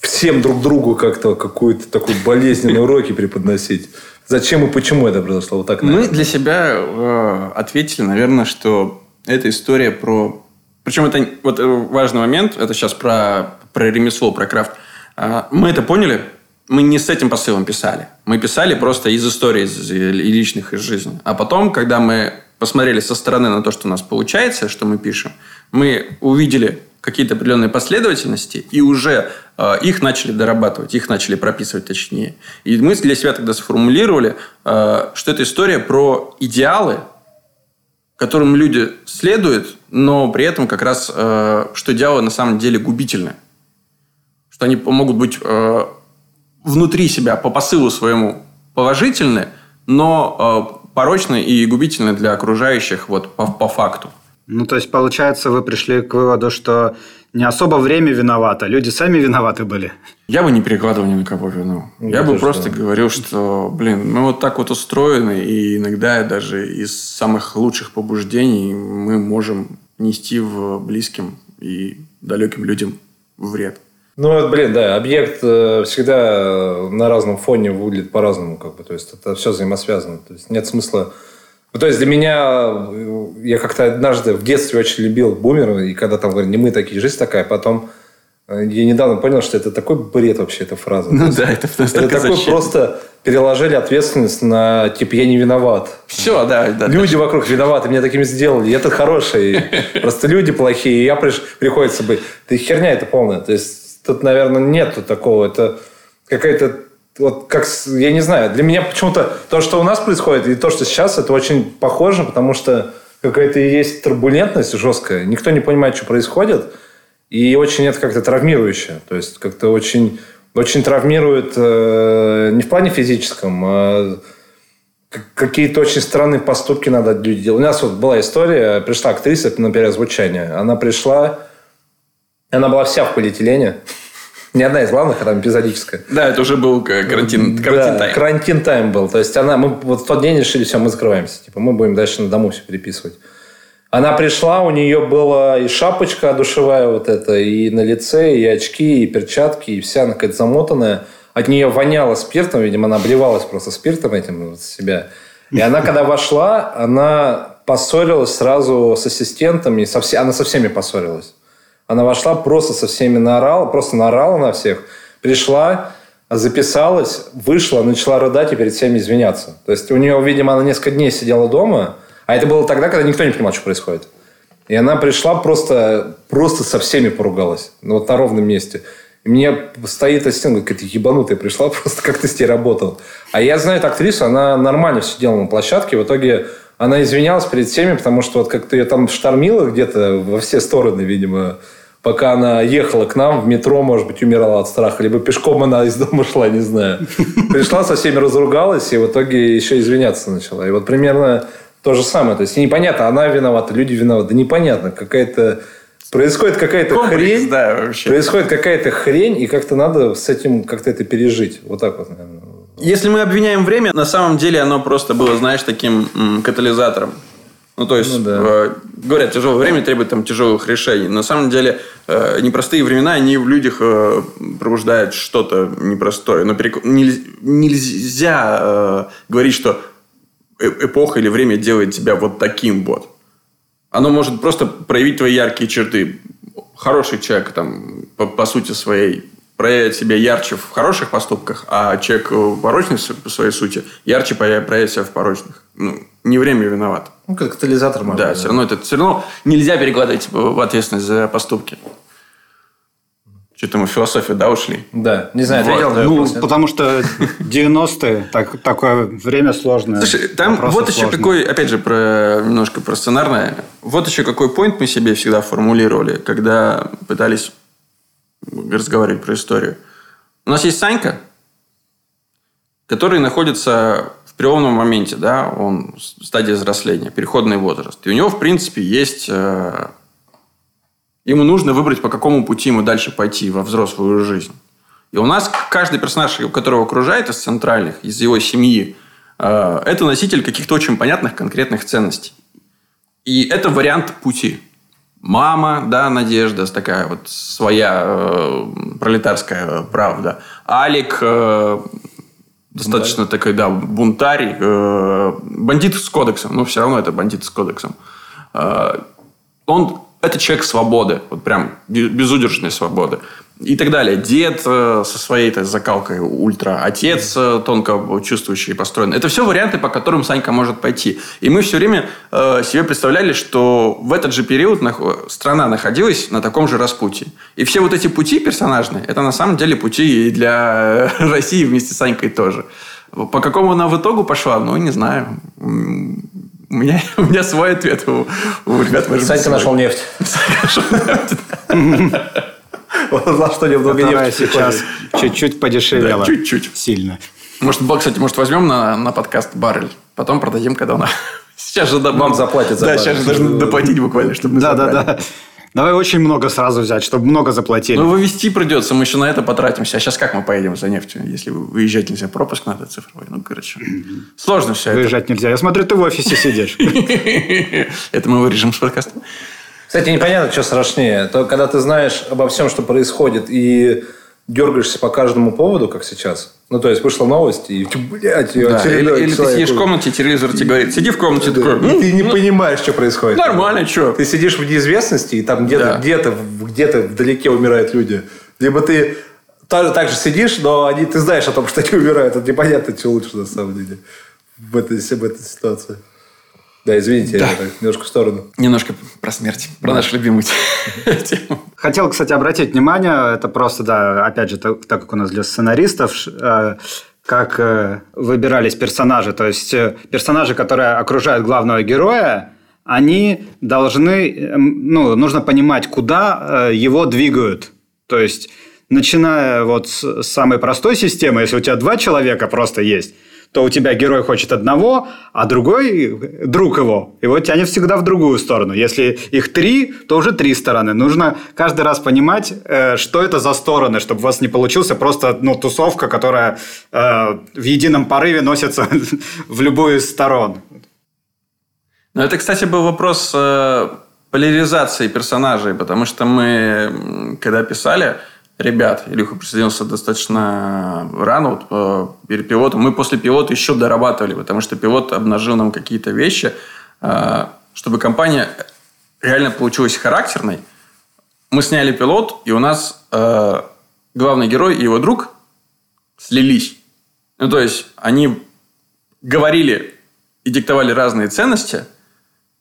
всем друг другу как-то какую-то такую болезненную уроки преподносить. Зачем и почему это произошло? Вот так, Мы для себя э, ответили, наверное, что эта история про... Причем это вот э, важный момент, это сейчас про, про ремесло, про крафт. Э, мы это поняли, мы не с этим посылом писали. Мы писали просто из истории из, и личных, из жизни. А потом, когда мы посмотрели со стороны на то, что у нас получается, что мы пишем, мы увидели какие-то определенные последовательности и уже э, их начали дорабатывать, их начали прописывать точнее. И мы для себя тогда сформулировали, э, что это история про идеалы, которым люди следуют, но при этом как раз, э, что идеалы на самом деле губительны. Что они могут быть э, внутри себя по посылу своему положительны, но э, порочны и губительны для окружающих вот по, по факту. Ну, то есть, получается, вы пришли к выводу, что не особо время виновато, люди сами виноваты были. Я бы не перекладывал ни на кого вину. Ну, я бы просто что? говорил, что, блин, мы вот так вот устроены, и иногда даже из самых лучших побуждений мы можем нести в близким и далеким людям вред. Ну, блин, да, объект э, всегда на разном фоне выглядит по-разному, как бы, то есть это все взаимосвязано. То есть нет смысла ну, то есть для меня, я как-то однажды в детстве очень любил бумеры, и когда там говорят, не мы такие, жизнь такая, потом э, я недавно понял, что это такой бред вообще, эта фраза. Ну да, это Это такой просто переложили ответственность на, типа, я не виноват. Все, да. да люди точно. вокруг виноваты, меня такими сделали. Это хорошие. Просто люди плохие. И я приходится быть. Ты херня это полная. То есть тут, наверное, нету такого. Это какая-то вот как, я не знаю, для меня почему-то то, что у нас происходит, и то, что сейчас, это очень похоже, потому что какая-то есть турбулентность жесткая, никто не понимает, что происходит, и очень это как-то травмирующее, то есть как-то очень, очень травмирует э, не в плане физическом, а какие-то очень странные поступки надо люди делать. У нас вот была история, пришла актриса на переозвучание, она пришла, она была вся в полиэтилене, не одна из главных, а там эпизодическая. Да, это уже был карантин, карантин да, тайм. карантин тайм был. То есть она, мы вот в тот день решили, все, мы закрываемся. Типа мы будем дальше на дому все переписывать. Она пришла, у нее была и шапочка душевая вот эта, и на лице, и очки, и перчатки, и вся она какая-то замотанная. От нее воняло спиртом, видимо, она обливалась просто спиртом этим вот себя. И она, когда вошла, она поссорилась сразу с ассистентами, со все, она со всеми поссорилась. Она вошла, просто со всеми наорала, просто наорала на всех. Пришла, записалась, вышла, начала рыдать и перед всеми извиняться. То есть у нее, видимо, она несколько дней сидела дома, а это было тогда, когда никто не понимал, что происходит. И она пришла просто, просто со всеми поругалась. Ну, вот на ровном месте. И мне стоит ассистент, говорит, ты ебанутая пришла, просто как ты с ней работал. А я знаю эту актрису, она нормально все делала на площадке. В итоге она извинялась перед всеми, потому что вот как-то ее там штормило где-то во все стороны, видимо пока она ехала к нам в метро, может быть, умирала от страха, либо пешком она из дома шла, не знаю. Пришла, со всеми разругалась, и в итоге еще извиняться начала. И вот примерно то же самое. То есть непонятно, она виновата, люди виноваты. Да непонятно, какая-то... Происходит какая-то хрень. Да, вообще. Происходит какая-то хрень, и как-то надо с этим как-то это пережить. Вот так вот, наверное. Если мы обвиняем время, на самом деле оно просто было, знаешь, таким м, катализатором. Ну, то есть, Ну, да. э, говорят, тяжелое время требует там тяжелых решений. На самом деле, э, непростые времена, они в людях э, пробуждают что-то непростое. Но перек- нельз- нельзя э, говорить, что э- эпоха или время делает тебя вот таким вот. Оно может просто проявить твои яркие черты. Хороший человек, там, по, по сути своей, проявит себя ярче в хороших поступках, а человек э, порочный по своей сути ярче проя- проявит себя в порочных. Ну, не время виноват. Ну, как катализатор, может Да, быть, все равно это все равно нельзя перекладывать типа, в ответственность за поступки. Что-то мы в философию, да, ушли? Да, не знаю, Вот. ответил Ну, вопрос, потому что 90-е, так, такое время сложное. Слушай, там вопросы вот еще сложные. какой, опять же, про немножко про сценарное. Вот еще какой поинт мы себе всегда формулировали, когда пытались разговаривать про историю. У нас есть Санька, который находится в переломном моменте, да, он в стадии взросления, переходный возраст. И у него, в принципе, есть... э, Ему нужно выбрать, по какому пути ему дальше пойти во взрослую жизнь. И у нас каждый персонаж, которого окружает из центральных, из его семьи, э, это носитель каких-то очень понятных конкретных ценностей. И это вариант пути. Мама, да, Надежда, такая вот своя э, пролетарская правда. Алик, э, достаточно такой, да, бунтарь, э, бандит с кодексом, но все равно это бандит с кодексом. Э, он это человек свободы, вот прям бе- безудержной свободы. И так далее. Дед э, со своей -то закалкой ультра, отец э, тонко чувствующий и построенный. Это все варианты, по которым Санька может пойти. И мы все время э, себе представляли, что в этот же период страна находилась на таком же распутье. И все вот эти пути персонажные, это на самом деле пути и для России вместе с Санькой тоже. По какому она в итогу пошла, ну, не знаю. У меня, у меня свой ответ. У, у ребят, может быть, Санька свой. нашел нефть. Он знал, что Которая сейчас чуть-чуть подешевела. Да, чуть-чуть. Сильно. Может, кстати, может, возьмем на, на подкаст баррель, потом продадим, когда она... Сейчас же Вам заплатят за Да, баррель. сейчас же должны доплатить буквально, чтобы мы Да, да, забрали. да. Давай очень много сразу взять, чтобы много заплатили. Ну, вывести придется, мы еще на это потратимся. А сейчас как мы поедем за нефтью, если выезжать нельзя? Пропуск надо цифровой. Ну, короче, сложно все это. Выезжать нельзя. Я смотрю, ты в офисе сидишь. Это мы вырежем с подкаста. Кстати, непонятно, что страшнее. То, когда ты знаешь обо всем, что происходит, и дергаешься по каждому поводу, как сейчас. Ну, то есть, вышла новость, и, блядь, и Да, Или, или ты сидишь в комнате, телевизор тебе говорит, сиди в комнате, Да, такой, и «М, ты не понимаешь, что происходит. нормально, что? Ты сидишь в неизвестности, и там где-то Да. где-то где-то вдалеке умирают люди. Либо ты так, так же сидишь, но они, ты знаешь о том, что они умирают. Это непонятно, что лучше на самом деле в этой, в этой ситуации. Да, извините, я так немножко в сторону. Немножко про смерть, про нашу любимую тему. Хотел, кстати, обратить внимание, это просто, да, опять же, так, так как у нас для сценаристов, э, как э, выбирались персонажи. То есть э, персонажи, которые окружают главного героя, они должны, э, м, ну, нужно понимать, куда его двигают. То есть, начиная вот с самой простой системы, если у тебя два человека просто есть, то у тебя герой хочет одного, а другой друг его. Его тянет всегда в другую сторону. Если их три, то уже три стороны. Нужно каждый раз понимать, э, что это за стороны, чтобы у вас не получился просто ну, тусовка, которая э, в едином порыве носится в любую из сторон. Ну, это, кстати, был вопрос э, поляризации персонажей, потому что мы, когда писали, ребят, Илюха присоединился достаточно рано, вот, э, перед пилотом. Мы после пилота еще дорабатывали, потому что пилот обнажил нам какие-то вещи, э, чтобы компания реально получилась характерной. Мы сняли пилот, и у нас э, главный герой и его друг слились. Ну, то есть, они говорили и диктовали разные ценности,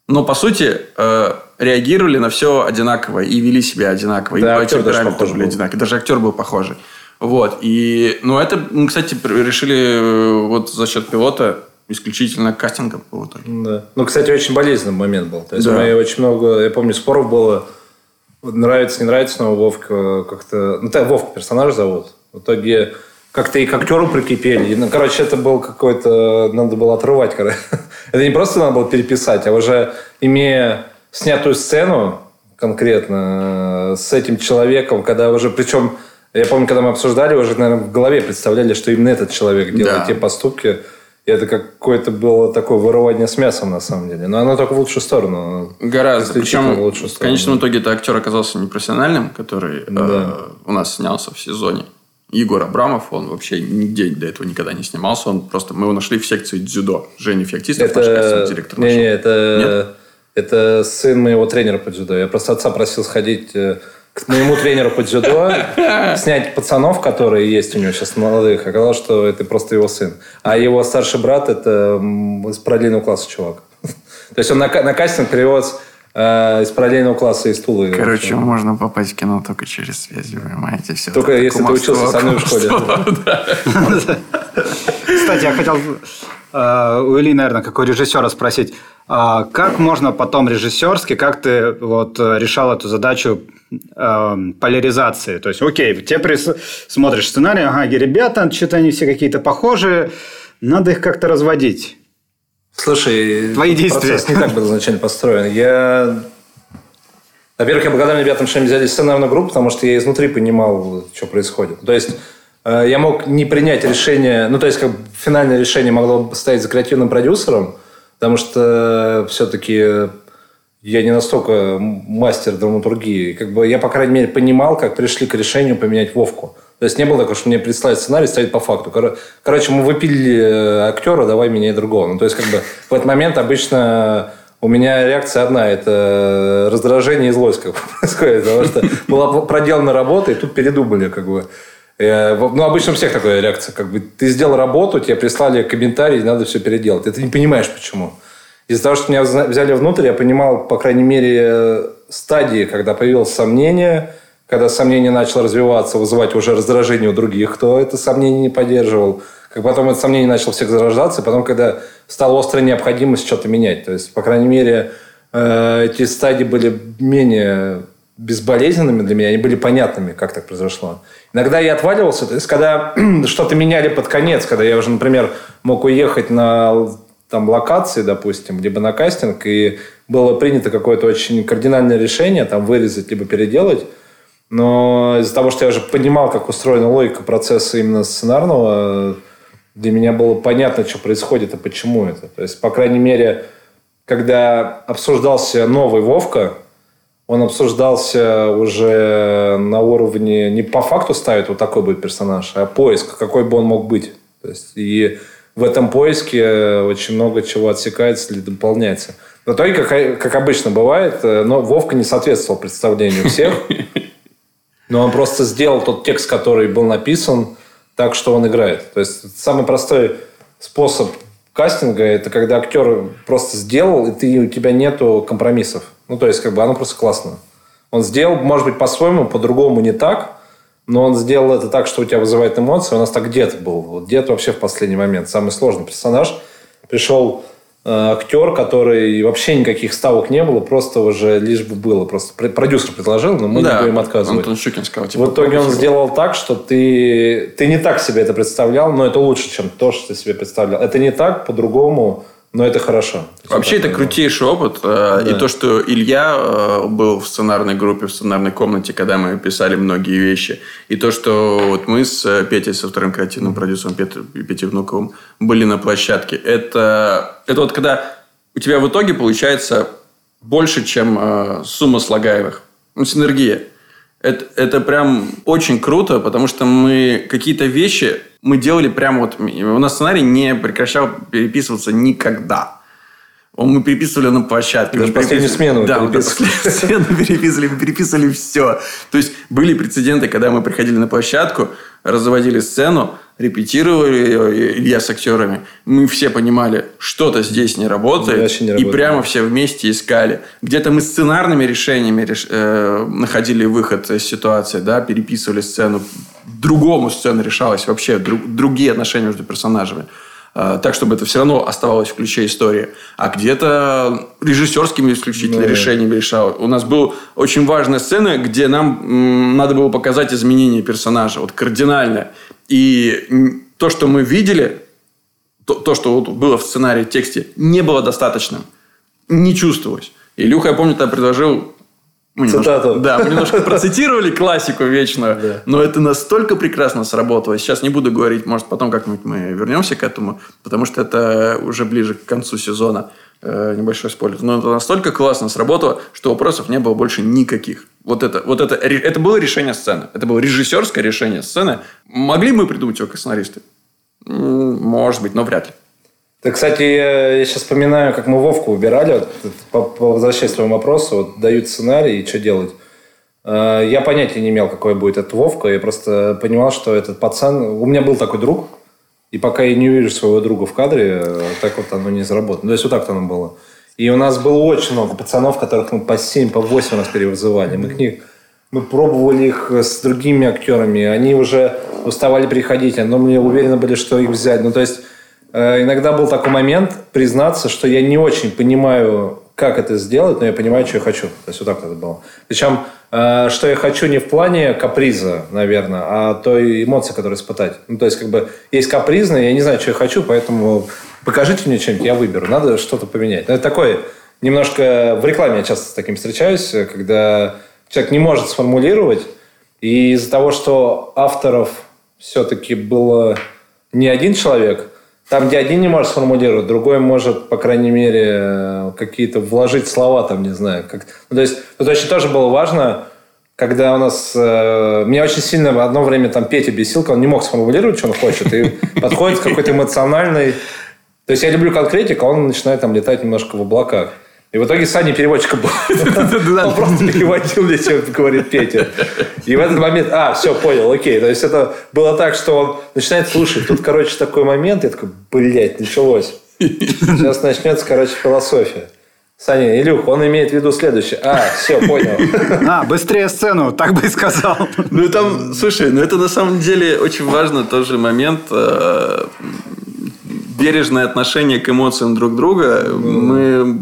но, по сути, э, реагировали на все одинаково и вели себя одинаково. Да, и по актер даже похож были был. одинаковые. Даже актер был похожий. Вот. И, ну, это, мы, кстати, пр- решили э, вот за счет пилота исключительно кастингом итоге. Да. Ну, кстати, очень болезненный момент был. То есть, Да. мы очень много, я помню, споров было, нравится, не нравится, но Вовка как-то... Ну, так Вовка персонаж зовут. В итоге как-то и к актеру прикипели. И, ну, короче, это был какой-то... Надо было отрывать. короче. Это не просто надо было переписать, а уже имея снятую сцену конкретно э, с этим человеком, когда уже... Причем, я помню, когда мы обсуждали, уже, наверное, в голове представляли, что именно этот человек делает Да. те поступки. И это какое-то было такое вырывание с мясом, на самом деле. Но оно только в лучшую сторону. Гораздо. Причем в лучшую в сторону. конечном итоге это актер оказался непрофессиональным, который э, Да. у нас снялся в сезоне. Егор Абрамов, он вообще нигде до этого никогда не снимался. Он просто мы его нашли в секции дзюдо. Женя Феоктистов, наш Это... кастинг-директор, Не, не, это... Это сын моего тренера по дзюдо. Я просто отца просил сходить э, к моему тренеру по дзюдо, снять пацанов, которые есть у него сейчас молодых. Оказалось, что это просто его сын. А его старший брат – это из параллельного класса чувак. То есть он на, на кастинг привез э, из параллельного класса из Тулы. Короче, можно попасть в кино только через связи, понимаете? Все Только это если ты учился со мной в школе. Кстати, я хотел э, у Ильи, наверное, как у режиссера спросить, а как можно потом режиссерски, как ты вот решал эту задачу э, поляризации? То есть, окей, тебе прис- смотришь сценарий, ага, ребята, что-то они все какие-то похожие, надо их как-то разводить. Слушай, Твои действия. процесс не так был изначально построен. Я... Во-первых, я благодарен ребятам, что они взяли сценарную группу, потому что я изнутри понимал, что происходит. То есть, э, я мог не принять решение, ну, то есть, как бы финальное решение могло бы стоять за креативным продюсером, потому что все-таки я не настолько мастер драматургии. Как бы я, по крайней мере, понимал, как пришли к решению поменять Вовку. То есть не было такого, что мне представить сценарий, ставить по факту. Кор- Короче, мы выпили э, актера, давай меняй другого. Ну, то есть, как бы в этот момент обычно у меня реакция одна, это раздражение и злость как бы происходит, потому что была проделана работа, и тут передумали, как бы. Э, Ну, обычно у всех такая реакция, как бы ты сделал работу, тебе прислали комментарий, надо все переделать. И ты не понимаешь, почему. Из-за того, что меня взяли внутрь, я понимал, по крайней мере, э, стадии, когда появилось сомнение, когда сомнение начало развиваться, вызывать уже раздражение у других, кто это сомнение не поддерживал. Как потом это сомнение начало всех зарождаться, потом, когда стала острая необходимость что-то менять. То есть, по крайней мере, э, эти стадии были менее безболезненными для меня, они были понятными, как так произошло. Иногда я отваливался, то есть, когда что-то меняли под конец, когда я уже, например, мог уехать на там, локации, допустим, либо на кастинг, и было принято какое-то очень кардинальное решение, там, вырезать, либо переделать, но из-за того, что я уже понимал, как устроена логика процесса именно сценарного, для меня было понятно, что происходит и почему это. То есть, по крайней мере, когда обсуждался новый Вовка, он обсуждался уже на уровне не по факту ставит вот такой будет персонаж, а поиск, какой бы он мог быть. То есть, и в этом поиске очень много чего отсекается или дополняется. В итоге, как, как обычно бывает, э, но Вовка не соответствовал представлению всех. Но он просто сделал тот текст, который был написан, так, что он играет. То есть, самый простой способ кастинга – это когда актер просто сделал, и ты, у тебя нету компромиссов. Ну, то есть, как бы оно просто классно. Он сделал, может быть, по-своему, по-другому не так, но он сделал это так, что у тебя вызывает эмоции. У нас так дед был. Вот дед вообще в последний момент. Самый сложный персонаж. Пришел актер, который вообще никаких ставок не было, просто уже лишь бы было. Просто пр- продюсер предложил, но мы не будем отказывать. Антон Щукин сказал, типа, В итоге он сделал так, что ты, ты не так себе это представлял, но это лучше, чем то, что ты себе представлял. Это не так, по-другому, но это хорошо. Вообще, это крутейший опыт. э, И то, что Илья э, был в сценарной группе, в сценарной комнате, когда мы писали многие вещи. И то, что вот мы с э, Петей, со вторым креативным продюсером Пет- Петей Внуковым, были на площадке. Это, это вот когда у тебя в итоге получается больше, чем сумма слагаемых. Ну, синергия. Это, это прям очень круто, потому что мы какие-то вещи мы делали прям вот... У нас сценарий не прекращал переписываться никогда. Он- Мы переписывали на площадке. Даже последнюю смену Да, мы последнюю смену переписывали, переписывали все. То есть были прецеденты, когда мы приходили на площадку, разводили сцену, репетировали ее, Илья с актерами. Мы все понимали, что-то здесь не работает. Не и работает. прямо все вместе искали. Где-то мы сценарными решениями реш- э, находили выход из ситуации, да, переписывали сцену. Другому сцену решалась вообще, друг- другие отношения между персонажами. Э, так, чтобы это все равно оставалось в ключе истории. А где-то режиссерскими исключительно Ну, да. решениями решал. У нас была очень важная сцена, где нам надо было показать изменение персонажа. Вот кардинальное. И то, что мы видели, то, то, что вот было в сценарии, тексте, не было достаточным. Не чувствовалось. Илюха, я помню, тогда предложил немножко, да, мы немножко процитировали классику вечную, да. но это настолько прекрасно сработало. Сейчас не буду говорить, может, потом как-нибудь мы вернемся к этому, потому что это уже ближе к концу сезона. Э, небольшой спойлер. Но это настолько классно сработало, что вопросов не было больше никаких. Вот это, вот это, это было решение сцены. Это было режиссерское решение сцены. Могли мы придумать его как сценаристы? Может быть, но вряд ли. Да, кстати, я сейчас вспоминаю, как мы Вовку выбирали, вот, по, по возвращаясь вопросу, вот, дают сценарий и что делать. Э, я понятия не имел, какой будет этот Вовка. Я просто понимал, что этот пацан... У меня был такой друг, и пока я не увижу своего друга в кадре, э, так вот оно не заработает. Ну, то есть вот так-то оно было. И у нас было очень много пацанов, которых мы по 7, по 8 раз перевызывали. Мы к них мы пробовали их с другими актерами. Они уже уставали приходить, но мы уверены были, что их взять. Ну, то есть иногда был такой момент признаться, что я не очень понимаю, как это сделать, но я понимаю, что я хочу. То есть вот так это было. Причем, э, что я хочу не в плане каприза, наверное, а той эмоции, которую испытать. Ну, то есть, как бы, есть капризное, я не знаю, что я хочу, поэтому покажите мне что-нибудь, я выберу. Надо что-то поменять. Но это такое, немножко в рекламе я часто с таким встречаюсь, когда человек не может сформулировать, и из-за того, что авторов все-таки было не один человек – там, где один не может сформулировать, другой может, по крайней мере, какие-то вложить слова, там, не знаю. Как... Ну, то есть, это очень тоже было важно, когда у нас... Э, меня очень сильно одно время там Петя бесил, он не мог сформулировать, что он хочет, и подходит какой-то эмоциональный... То есть, я люблю конкретику, а он начинает там летать немножко в облаках. И в итоге Саня переводчиком был. Он просто переводил мне, что говорит Петя. И в этот момент, а, все, понял, окей. То есть это было так, что он начинает слушать. Тут, короче, такой момент, я такой, блядь, началось. Сейчас начнется, короче, философия. Саня, Илюх, он имеет в виду следующее. А, все, понял. А, быстрее сцену, так бы и сказал. Ну, там, слушай, ну это на самом деле очень важно тоже момент э, бережное отношение к эмоциям друг друга. Мы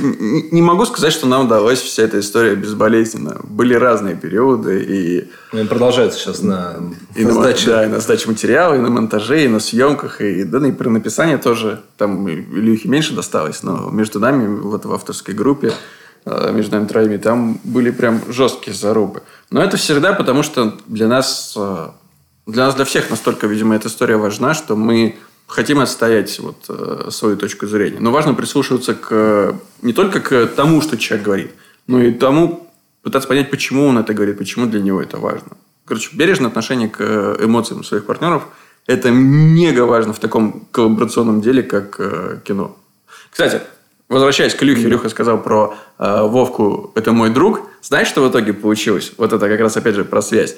не могу сказать, что нам удалось вся эта история безболезненно. Были разные периоды. И, ну, и продолжается сейчас на, и на, сдаче. Да, и на сдаче материала, и на монтаже, и на съемках. И, да, и при написании тоже. Там Илюхе меньше досталось, но между нами вот в авторской группе э, между нами троими, там были прям жесткие зарубы. Но это всегда потому, что для нас, э, для нас, для всех настолько, видимо, эта история важна, что мы хотим отстоять вот, э, свою точку зрения. Но важно прислушиваться к, не только к тому, что человек говорит, но и тому, пытаться понять, почему он это говорит, почему для него это важно. Короче, бережное отношение к эмоциям своих партнеров – это мега важно в таком коллаборационном деле, как э, кино. Кстати, возвращаясь к Илюхе, Илюха сказал про э, Вовку «это мой друг». Знаешь, что в итоге получилось? Вот это как раз, опять же, про связь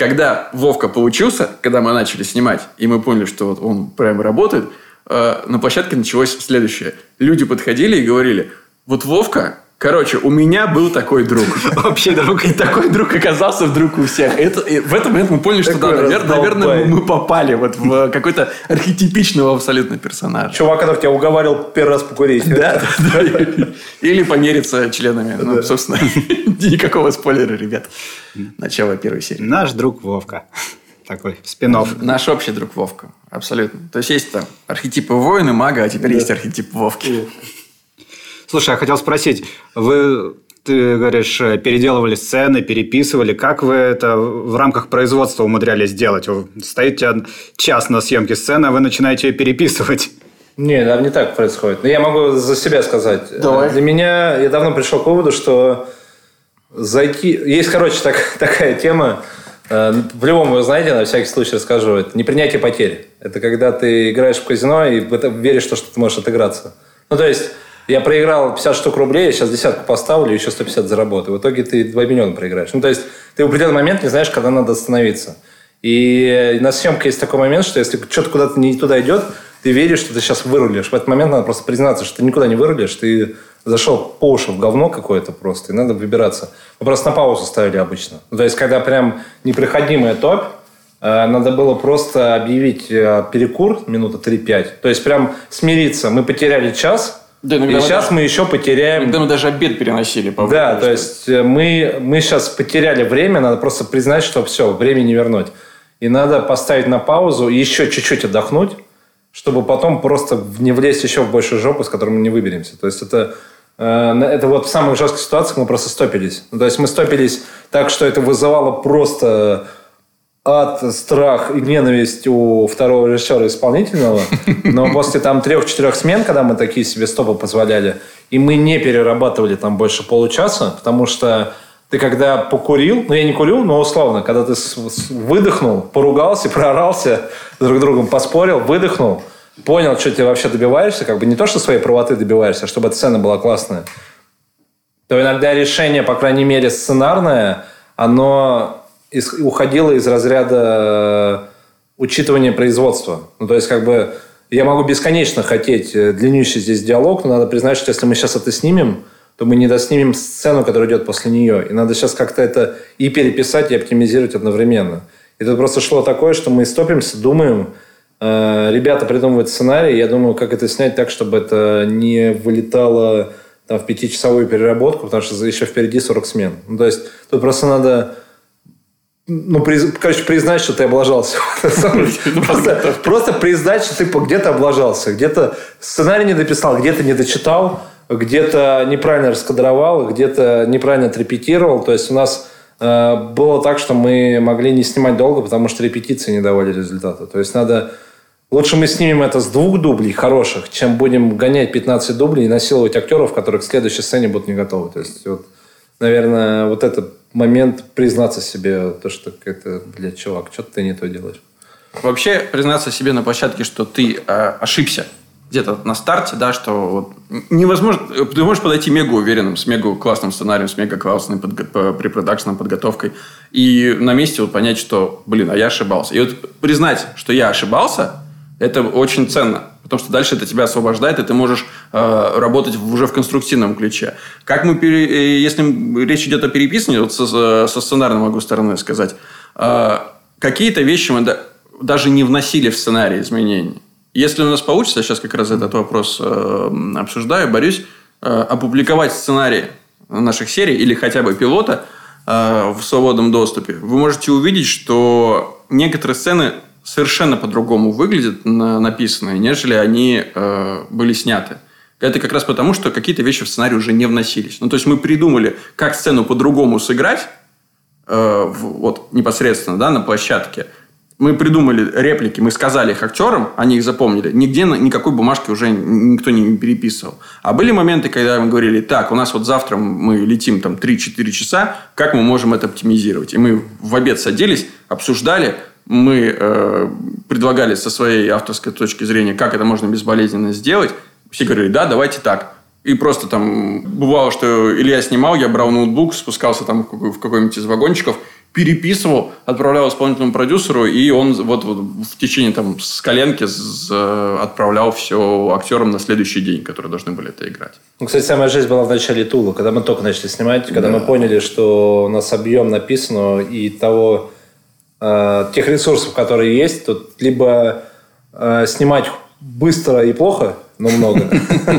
когда Вовка получился, когда мы начали снимать, и мы поняли, что вот он прям работает, э, на площадке началось следующее. Люди подходили и говорили, вот Вовка, Короче, у меня был такой друг. Вообще друг. И такой друг оказался вдруг у всех. Это, и в этот момент мы поняли, что да, наверное, наверное, мы попали вот в какой-то архетипичного абсолютно персонажа. Чувак, который тебя уговаривал первый раз покурить. Да, да. Или помериться членами. Ну, собственно, никакого спойлера, ребят. Начало первой серии. Наш друг Вовка. Такой спинов. Наш общий друг Вовка. Абсолютно. То есть, есть там архетипы воина, мага, а теперь есть архетип Вовки. Слушай, я хотел спросить, вы ты говоришь, переделывали сцены, переписывали. Как вы это в рамках производства умудрялись делать? Вы стоите час на съемке сцены, а вы начинаете ее переписывать. Не, да, не так происходит. Но я могу за себя сказать. Давай. Для меня, я давно пришел к выводу, что зайти... Есть, короче, так, такая тема. Э, в любом, вы знаете, на всякий случай расскажу. Это непринятие потерь. Это когда ты играешь в казино и веришь, что ты можешь отыграться. Ну, то есть я проиграл 50 штук рублей, я сейчас десятку поставлю, еще 150 заработаю. В итоге ты 2 миллиона проиграешь. Ну, то есть ты в определенный момент не знаешь, когда надо остановиться. И на съемке есть такой момент, что если что-то куда-то не туда идет, ты веришь, что ты сейчас вырулишь. В этот момент надо просто признаться, что ты никуда не вырулишь, ты зашел по уши в говно какое-то просто, и надо выбираться. Мы просто на паузу ставили обычно. Ну, то есть, когда прям непроходимая топь, э, надо было просто объявить э, перекур минута 3-5. То есть, прям смириться. Мы потеряли час, да, и сейчас даже, мы еще потеряем... Иногда мы даже обед переносили. По да, то есть э, мы, мы сейчас потеряли время, надо просто признать, что все, время не вернуть. И надо поставить на паузу и еще чуть-чуть отдохнуть, чтобы потом просто не влезть еще в большую жопу, с которой мы не выберемся. То есть это Э, это вот в самых жестких ситуациях мы просто стопились. Ну, то есть мы стопились так, что это вызывало просто ад, страх и ненависть у второго режиссера исполнительного. Но после там трех-четырех смен, когда мы такие себе стопы позволяли, и мы не перерабатывали там больше получаса, потому что ты когда покурил, ну я не курю, но условно, когда ты выдохнул, поругался, проорался, друг другом поспорил, выдохнул, понял, что ты вообще добиваешься, как бы не то, что своей правоты добиваешься, а чтобы эта сцена была классная, то иногда решение, по крайней мере, сценарное, оно из, уходило из разряда учитывания производства. Ну, то есть, как бы, я могу бесконечно хотеть э, длиннющий здесь диалог, но надо признать, что если мы сейчас это снимем, то мы не доснимем сцену, которая идет после нее. И надо сейчас как-то это и переписать, и оптимизировать одновременно. И тут просто шло такое, что мы стопимся, думаем, э, ребята придумывают сценарий, я думаю, как это снять так, чтобы это не вылетало там, в пятичасовую переработку, потому что еще впереди 40 смен. Ну, то есть тут просто надо ну, приз, короче, признать, что ты облажался. просто, просто признать, что ты где-то облажался, где-то сценарий не дописал, где-то не дочитал, где-то неправильно раскадровал, где-то неправильно отрепетировал. То есть у нас э, было так, что мы могли не снимать долго, потому что репетиции не давали результата. То есть надо... Лучше мы снимем это с двух дублей хороших, чем будем гонять 15 дублей и насиловать актеров, которые к следующей сцене будут не готовы. То есть, вот, наверное, вот этот момент признаться себе, то, что это, блядь, чувак, что ты не то делаешь. Вообще признаться себе на площадке, что ты э, ошибся где-то на старте, да, что вот невозможно, ты можешь подойти мега уверенным, с мега классным сценарием, с мега классной подго- препродакшной подготовкой, и на месте вот понять, что, блин, а я ошибался. И вот признать, что я ошибался, это очень ценно, потому что дальше это тебя освобождает, и ты можешь э, работать уже в конструктивном ключе. Как мы, пере, э, если речь идет о переписывании, вот со, со сценарной могу стороны сказать, э, какие-то вещи мы да, даже не вносили в сценарий изменений. Если у нас получится, сейчас как раз этот вопрос э, обсуждаю, борюсь, э, опубликовать сценарий наших серий или хотя бы пилота э, в свободном доступе, вы можете увидеть, что некоторые сцены совершенно по-другому выглядят на, написанные, нежели они э, были сняты. Это как раз потому, что какие-то вещи в сценарий уже не вносились. Ну, то есть мы придумали, как сцену по-другому сыграть, э, вот непосредственно, да, на площадке – мы придумали реплики, мы сказали их актерам, они их запомнили. Нигде никакой бумажки уже никто не переписывал. А были моменты, когда мы говорили, так, у нас вот завтра мы летим там 3-4 часа, как мы можем это оптимизировать? И мы в обед садились, обсуждали, мы э, предлагали со своей авторской точки зрения, как это можно безболезненно сделать. Все говорили, да, давайте так. И просто там бывало, что Илья снимал, я брал ноутбук, спускался там в какой-нибудь из вагончиков – переписывал, отправлял исполнительному продюсеру, и он вот, вот в течение там с коленки с, отправлял все актерам на следующий день, которые должны были это играть. Ну, кстати, самая жизнь была в начале Тула, когда мы только начали снимать, когда да. мы поняли, что у нас объем написано и того э, тех ресурсов, которые есть, тут либо э, снимать быстро и плохо, но много,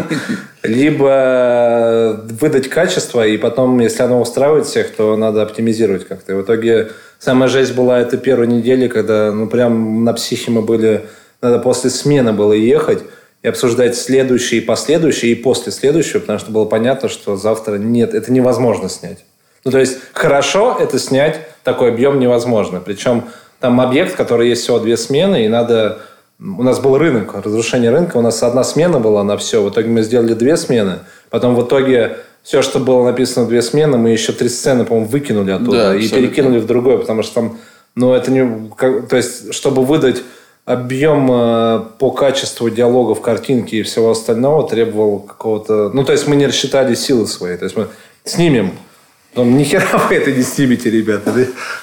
либо выдать качество, и потом, если оно устраивает всех, то надо оптимизировать как-то. И в итоге самая жесть была это первой недели, когда ну прям на психе мы были, надо после смены было ехать и обсуждать следующий и последующий, и после следующего, потому что было понятно, что завтра нет, это невозможно снять. Ну, то есть, хорошо это снять, такой объем невозможно. Причем там объект, который есть всего две смены, и надо у нас был рынок, разрушение рынка. У нас одна смена была на все. В итоге мы сделали две смены. Потом в итоге все, что было написано две смены, мы еще три сцены, по-моему, выкинули оттуда да, и перекинули в другое, потому что там, ну, это не... Как, то есть, чтобы выдать объем э, по качеству диалогов, картинки и всего остального требовал какого-то... Ну, то есть, мы не рассчитали силы свои. То есть, мы снимем Потом, ни хера вы это не снимете, ребята.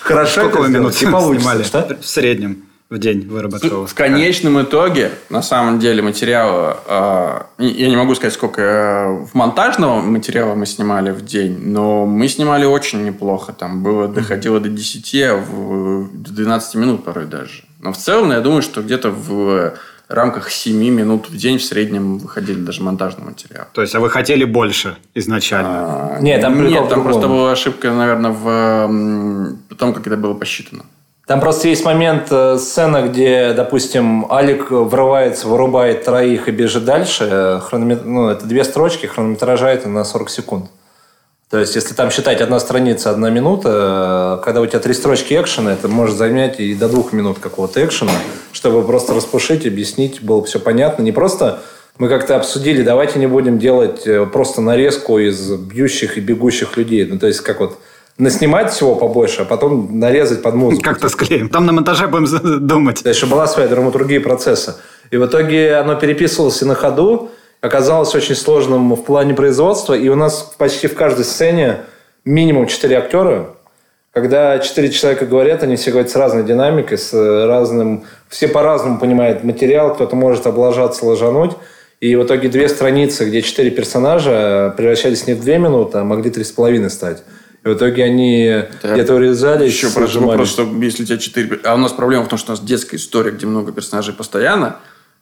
Хорошо Сколько вы минут снимали? Что? В среднем в день вырабатывал. В конечном итоге, на самом деле, материала, э, я не могу сказать, сколько э, в монтажного материала мы снимали в день, но мы снимали очень неплохо. Там было, доходило до 10, а в, до 12 минут порой даже. Но в целом, я думаю, что где-то в рамках 7 минут в день в среднем выходили даже монтажный материал. То есть, а вы хотели больше изначально? А, нет, там, нет, там просто была ошибка, наверное, в том, как это было посчитано. Там просто есть момент, э, сцена, где, допустим, Алик врывается, вырубает троих и бежит дальше. Хрономет... Ну, это две строчки, хронометража это на 40 секунд. То есть, если там считать одна страница, одна минута, э, когда у тебя три строчки экшена, это может занять и до двух минут какого-то экшена, чтобы просто распушить, объяснить, было все понятно. Не просто мы как-то обсудили, давайте не будем делать э, просто нарезку из бьющих и бегущих людей. Ну, то есть, как вот наснимать всего побольше, а потом нарезать под музыку. Как-то склеим. Там на монтаже будем думать. Дальше была своя драматургия процесса. И в итоге оно переписывалось и на ходу, оказалось очень сложным в плане производства. И у нас почти в каждой сцене минимум четыре актера. Когда четыре человека говорят, они все говорят с разной динамикой, с разным... Все по-разному понимают материал, кто-то может облажаться, ложануть. И в итоге две страницы, где четыре персонажа превращались не в две минуты, а могли три с половиной стать. И в итоге они да. где-то урезали. Еще про вопрос, что если у тебя четыре... А у нас проблема в том, что у нас детская история, где много персонажей постоянно.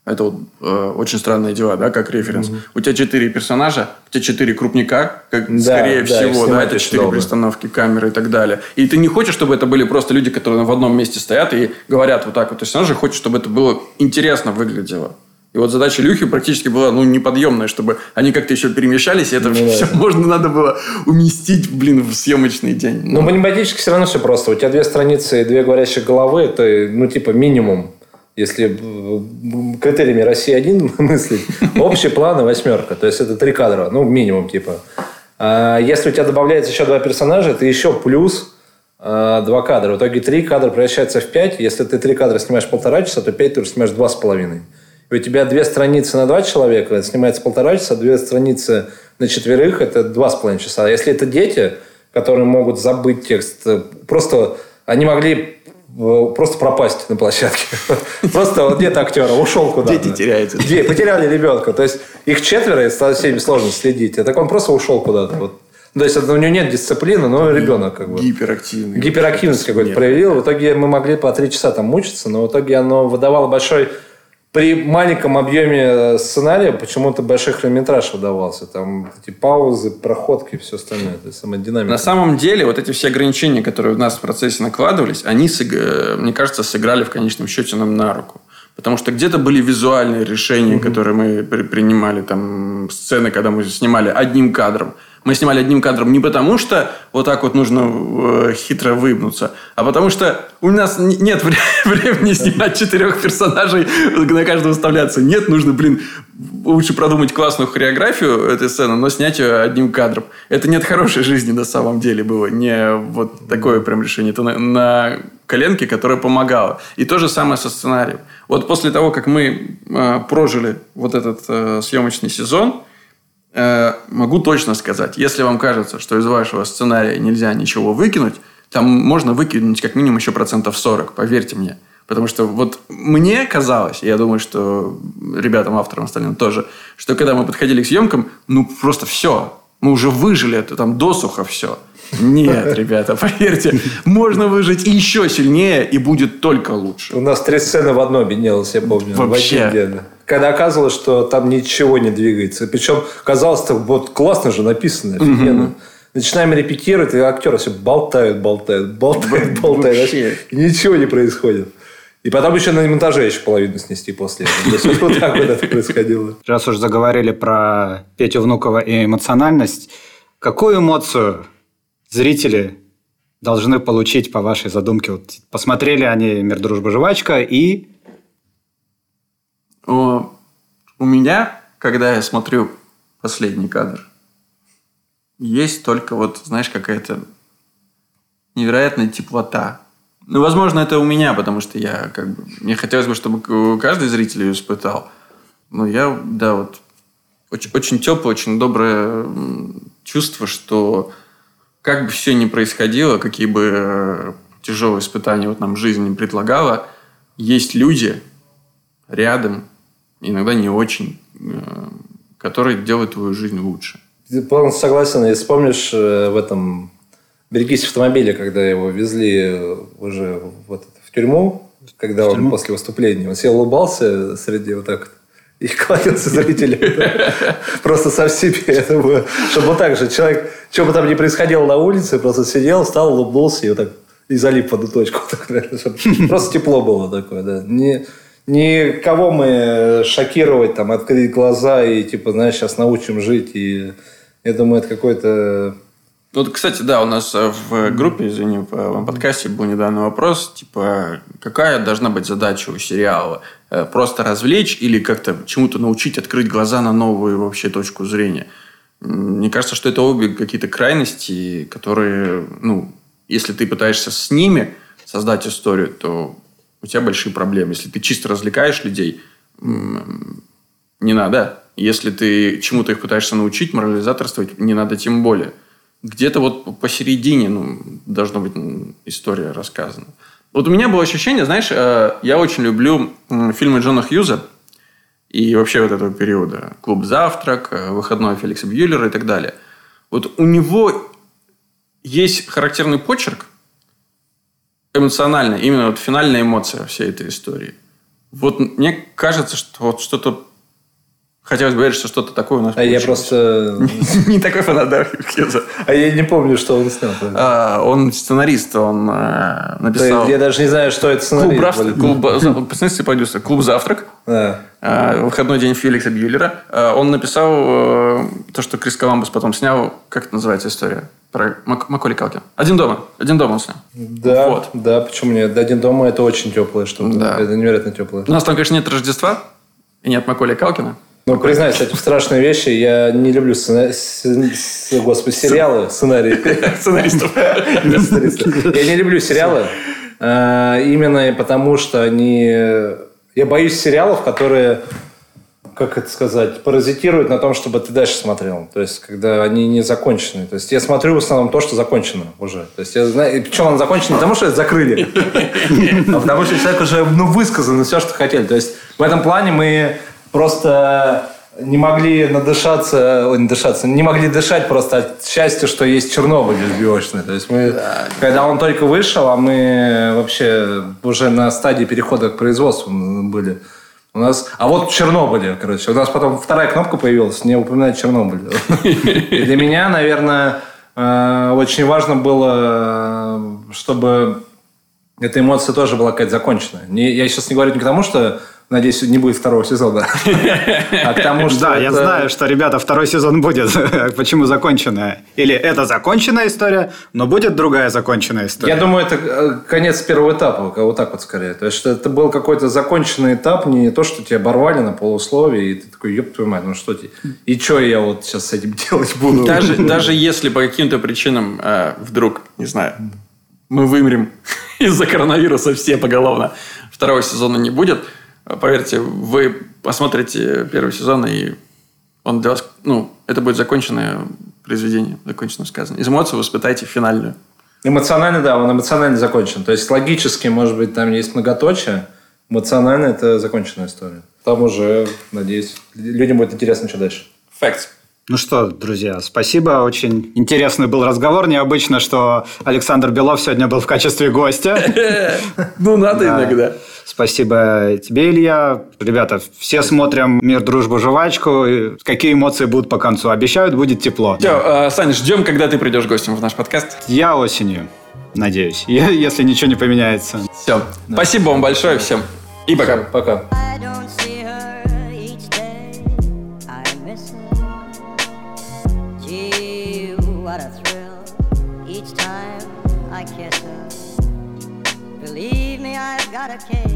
Это вот э, очень странные дела, да, как референс. Угу. У тебя четыре персонажа, у тебя четыре крупника, как, да, скорее да, всего, да, это четыре перестановки камеры и так далее. И ты не хочешь, чтобы это были просто люди, которые в одном месте стоят и говорят вот так вот. То есть, она же хочет, чтобы это было интересно выглядело. И вот задача Люхи практически была ну, неподъемная, чтобы они как-то еще перемещались, и это ну, все да. можно надо было уместить, блин, в съемочный день. Ну, ну математически все равно все просто. У тебя две страницы и две говорящих головы, это, ну, типа, минимум. Если критериями России один мыслить, общие планы восьмерка. То есть, это три кадра, ну, минимум, типа. А если у тебя добавляется еще два персонажа, это еще плюс а, два кадра. В итоге три кадра превращается в пять. Если ты три кадра снимаешь полтора часа, то пять ты уже снимаешь два с половиной. У тебя две страницы на два человека, это снимается полтора часа, две страницы на четверых, это два с половиной часа. А если это дети, которые могут забыть текст, просто они могли э, просто пропасть на площадке. Просто вот нет актера, ушел куда-то. Дети теряются. Потеряли ребенка. То есть их четверо, и со всеми сложно следить. А так он просто ушел куда-то. Вот. То есть у него нет дисциплины, но ребенок как бы... Гиперактивный. Гиперактивность какой-то проявил. В итоге мы могли по три часа там мучиться, но в итоге оно выдавало большой при маленьком объеме э, сценария почему-то большой хронометраж выдавался. Там эти паузы, проходки и все остальное. То есть сама динамика. На самом деле, вот эти все ограничения, которые у нас в процессе накладывались, они, э, мне кажется, сыграли в конечном счете нам на руку. Потому что где-то были визуальные решения, mm-hmm. которые мы принимали, там, сцены, когда мы снимали одним кадром мы снимали одним кадром не потому, что вот так вот нужно э, хитро выебнуться, а потому что у нас нет времени снимать четырех персонажей, на каждого вставляться. Нет, нужно, блин, лучше продумать классную хореографию этой сцены, но снять ее одним кадром. Это нет хорошей жизни на самом деле было. Не вот такое прям решение. Это на, на коленке, которая помогала. И то же самое со сценарием. Вот после того, как мы э, прожили вот этот э, съемочный сезон, могу точно сказать, если вам кажется, что из вашего сценария нельзя ничего выкинуть, там можно выкинуть как минимум еще процентов 40, поверьте мне. Потому что вот мне казалось, я думаю, что ребятам, авторам остальным тоже, что когда мы подходили к съемкам, ну просто все, мы уже выжили это там досуха все. Нет, ребята, поверьте, можно выжить еще сильнее и будет только лучше. У нас три сцены в одно объединилось, я помню. Вообще когда оказывалось, что там ничего не двигается. Причем казалось, так вот классно же написано, офигенно. Угу. Начинаем репетировать, и актеры все болтают, болтают, болтают, болтают. И ничего не происходит. И потом еще на монтаже еще половину снести после этого. Вот так вот это происходило. Раз уж заговорили про Петю Внукова и эмоциональность, какую эмоцию зрители должны получить по вашей задумке? Вот посмотрели они «Мир, дружба, жвачка» и у меня, когда я смотрю последний кадр, есть только вот, знаешь, какая-то невероятная теплота. Ну, возможно, это у меня, потому что я как бы... Мне хотелось бы, чтобы каждый зритель ее испытал. Но я, да, вот очень, очень теплое, очень доброе чувство, что как бы все ни происходило, какие бы э, тяжелые испытания вот нам жизнь не предлагала, есть люди рядом, иногда не очень, э, которые делают твою жизнь лучше. Ты полностью согласен. Если вспомнишь э, в этом «Берегись автомобиля», когда его везли э, уже вот в тюрьму, когда в он после выступления, он себе улыбался среди вот так и кланялся зрителям. Просто со всеми это было. Чтобы вот так же человек, что бы там ни происходило на улице, просто сидел, встал, улыбнулся и вот так и залип в одну точку. Просто тепло было такое, да. Не, никого мы шокировать, там, открыть глаза и, типа, знаешь, сейчас научим жить. И я думаю, это какой-то вот, кстати, да, у нас э, в группе, извини, в подкасте был недавно вопрос, типа, какая должна быть задача у сериала? Э, просто развлечь или как-то чему-то научить, открыть глаза на новую вообще точку зрения? Мне кажется, что это обе какие-то крайности, которые, ну, если ты пытаешься с ними создать историю, то у тебя большие проблемы. Если ты чисто развлекаешь людей, не надо. Если ты чему-то их пытаешься научить, морализаторствовать, не надо тем более – где-то вот посередине ну, должна быть история рассказана. Вот у меня было ощущение, знаешь, э, я очень люблю фильмы Джона Хьюза и вообще вот этого периода. «Клуб завтрак», э, «Выходной» Феликса Бьюллера и так далее. Вот у него есть характерный почерк эмоциональный, именно вот финальная эмоция всей этой истории. Вот мне кажется, что вот что-то Хотелось бы верить, что что-то такое у нас А я просто... Не такой фанат, да, А я не помню, что он снял. А, он сценарист, он э, написал... Я даже не знаю, что это сценарист. Клуб, посмотрите, продюсер. Клуб «Завтрак». А, выходной день Феликса Бьюлера. А, он написал э, то, что Крис Коламбус потом снял. Как это называется история? Про Маколи Калкин. «Один дома». «Один дома» он снял. Да, вот. да, почему нет? «Один дома» – это очень теплое что-то. Да. Это невероятно теплое. У нас там, конечно, нет Рождества и нет Маколи Калкина. Ну, признаюсь, кстати, страшные вещи. Я не люблю сцена... с... господи, сериалы, сценарии. Сценаристов. Я не люблю сериалы. А, именно потому, что они... Я боюсь сериалов, которые как это сказать, паразитируют на том, чтобы ты дальше смотрел. То есть, когда они не закончены. То есть, я смотрю в основном то, что закончено уже. То есть, я знаю, причем оно закончено не потому, что это закрыли, а потому что человек уже ну, высказан все, что хотели. То есть, в этом плане мы просто не могли надышаться, ой, не дышаться, не могли дышать просто от счастья, что есть Чернобыль сбиочный. То есть мы, да. когда он только вышел, а мы вообще уже на стадии перехода к производству были. У нас, а вот в Чернобыле, короче, у нас потом вторая кнопка появилась, не упоминать Чернобыль. Для меня, наверное, э, очень важно было, чтобы эта эмоция тоже была какая-то законченная. Я сейчас не говорю не к тому, что Надеюсь, не будет второго сезона. А к тому, что да, я знаю, что, ребята, второй сезон будет. Почему законченная? Или это законченная история, но будет другая законченная история? Я думаю, это э, конец первого этапа, вот так вот скорее. То есть, это был какой-то законченный этап, не то, что тебя оборвали на полусловие, и ты такой, ёб твою мать, ну что тебе? И что я вот сейчас с этим делать буду? Даже, даже если по каким-то причинам э, вдруг, не знаю, мы вымрем из-за коронавируса все поголовно, второго сезона не будет – Поверьте, вы посмотрите первый сезон, и он для вас, ну, это будет законченное произведение, законченное сказано. Из эмоций вы испытаете финальную. Эмоционально, да, он эмоционально закончен. То есть логически, может быть, там есть многоточие, эмоционально это законченная история. Там уже, надеюсь, людям будет интересно, что дальше. Facts. Ну что, друзья, спасибо. Очень интересный был разговор. Необычно, что Александр Белов сегодня был в качестве гостя. Ну, надо иногда. Спасибо тебе, Илья. Ребята, все смотрим «Мир, дружбу, жвачку». Какие эмоции будут по концу? Обещают, будет тепло. Все, э, Саня, ждем, когда ты придешь гостем в наш подкаст. Я осенью, надеюсь, если ничего не поменяется. Все. Спасибо вам большое всем. И пока. Пока. Got a case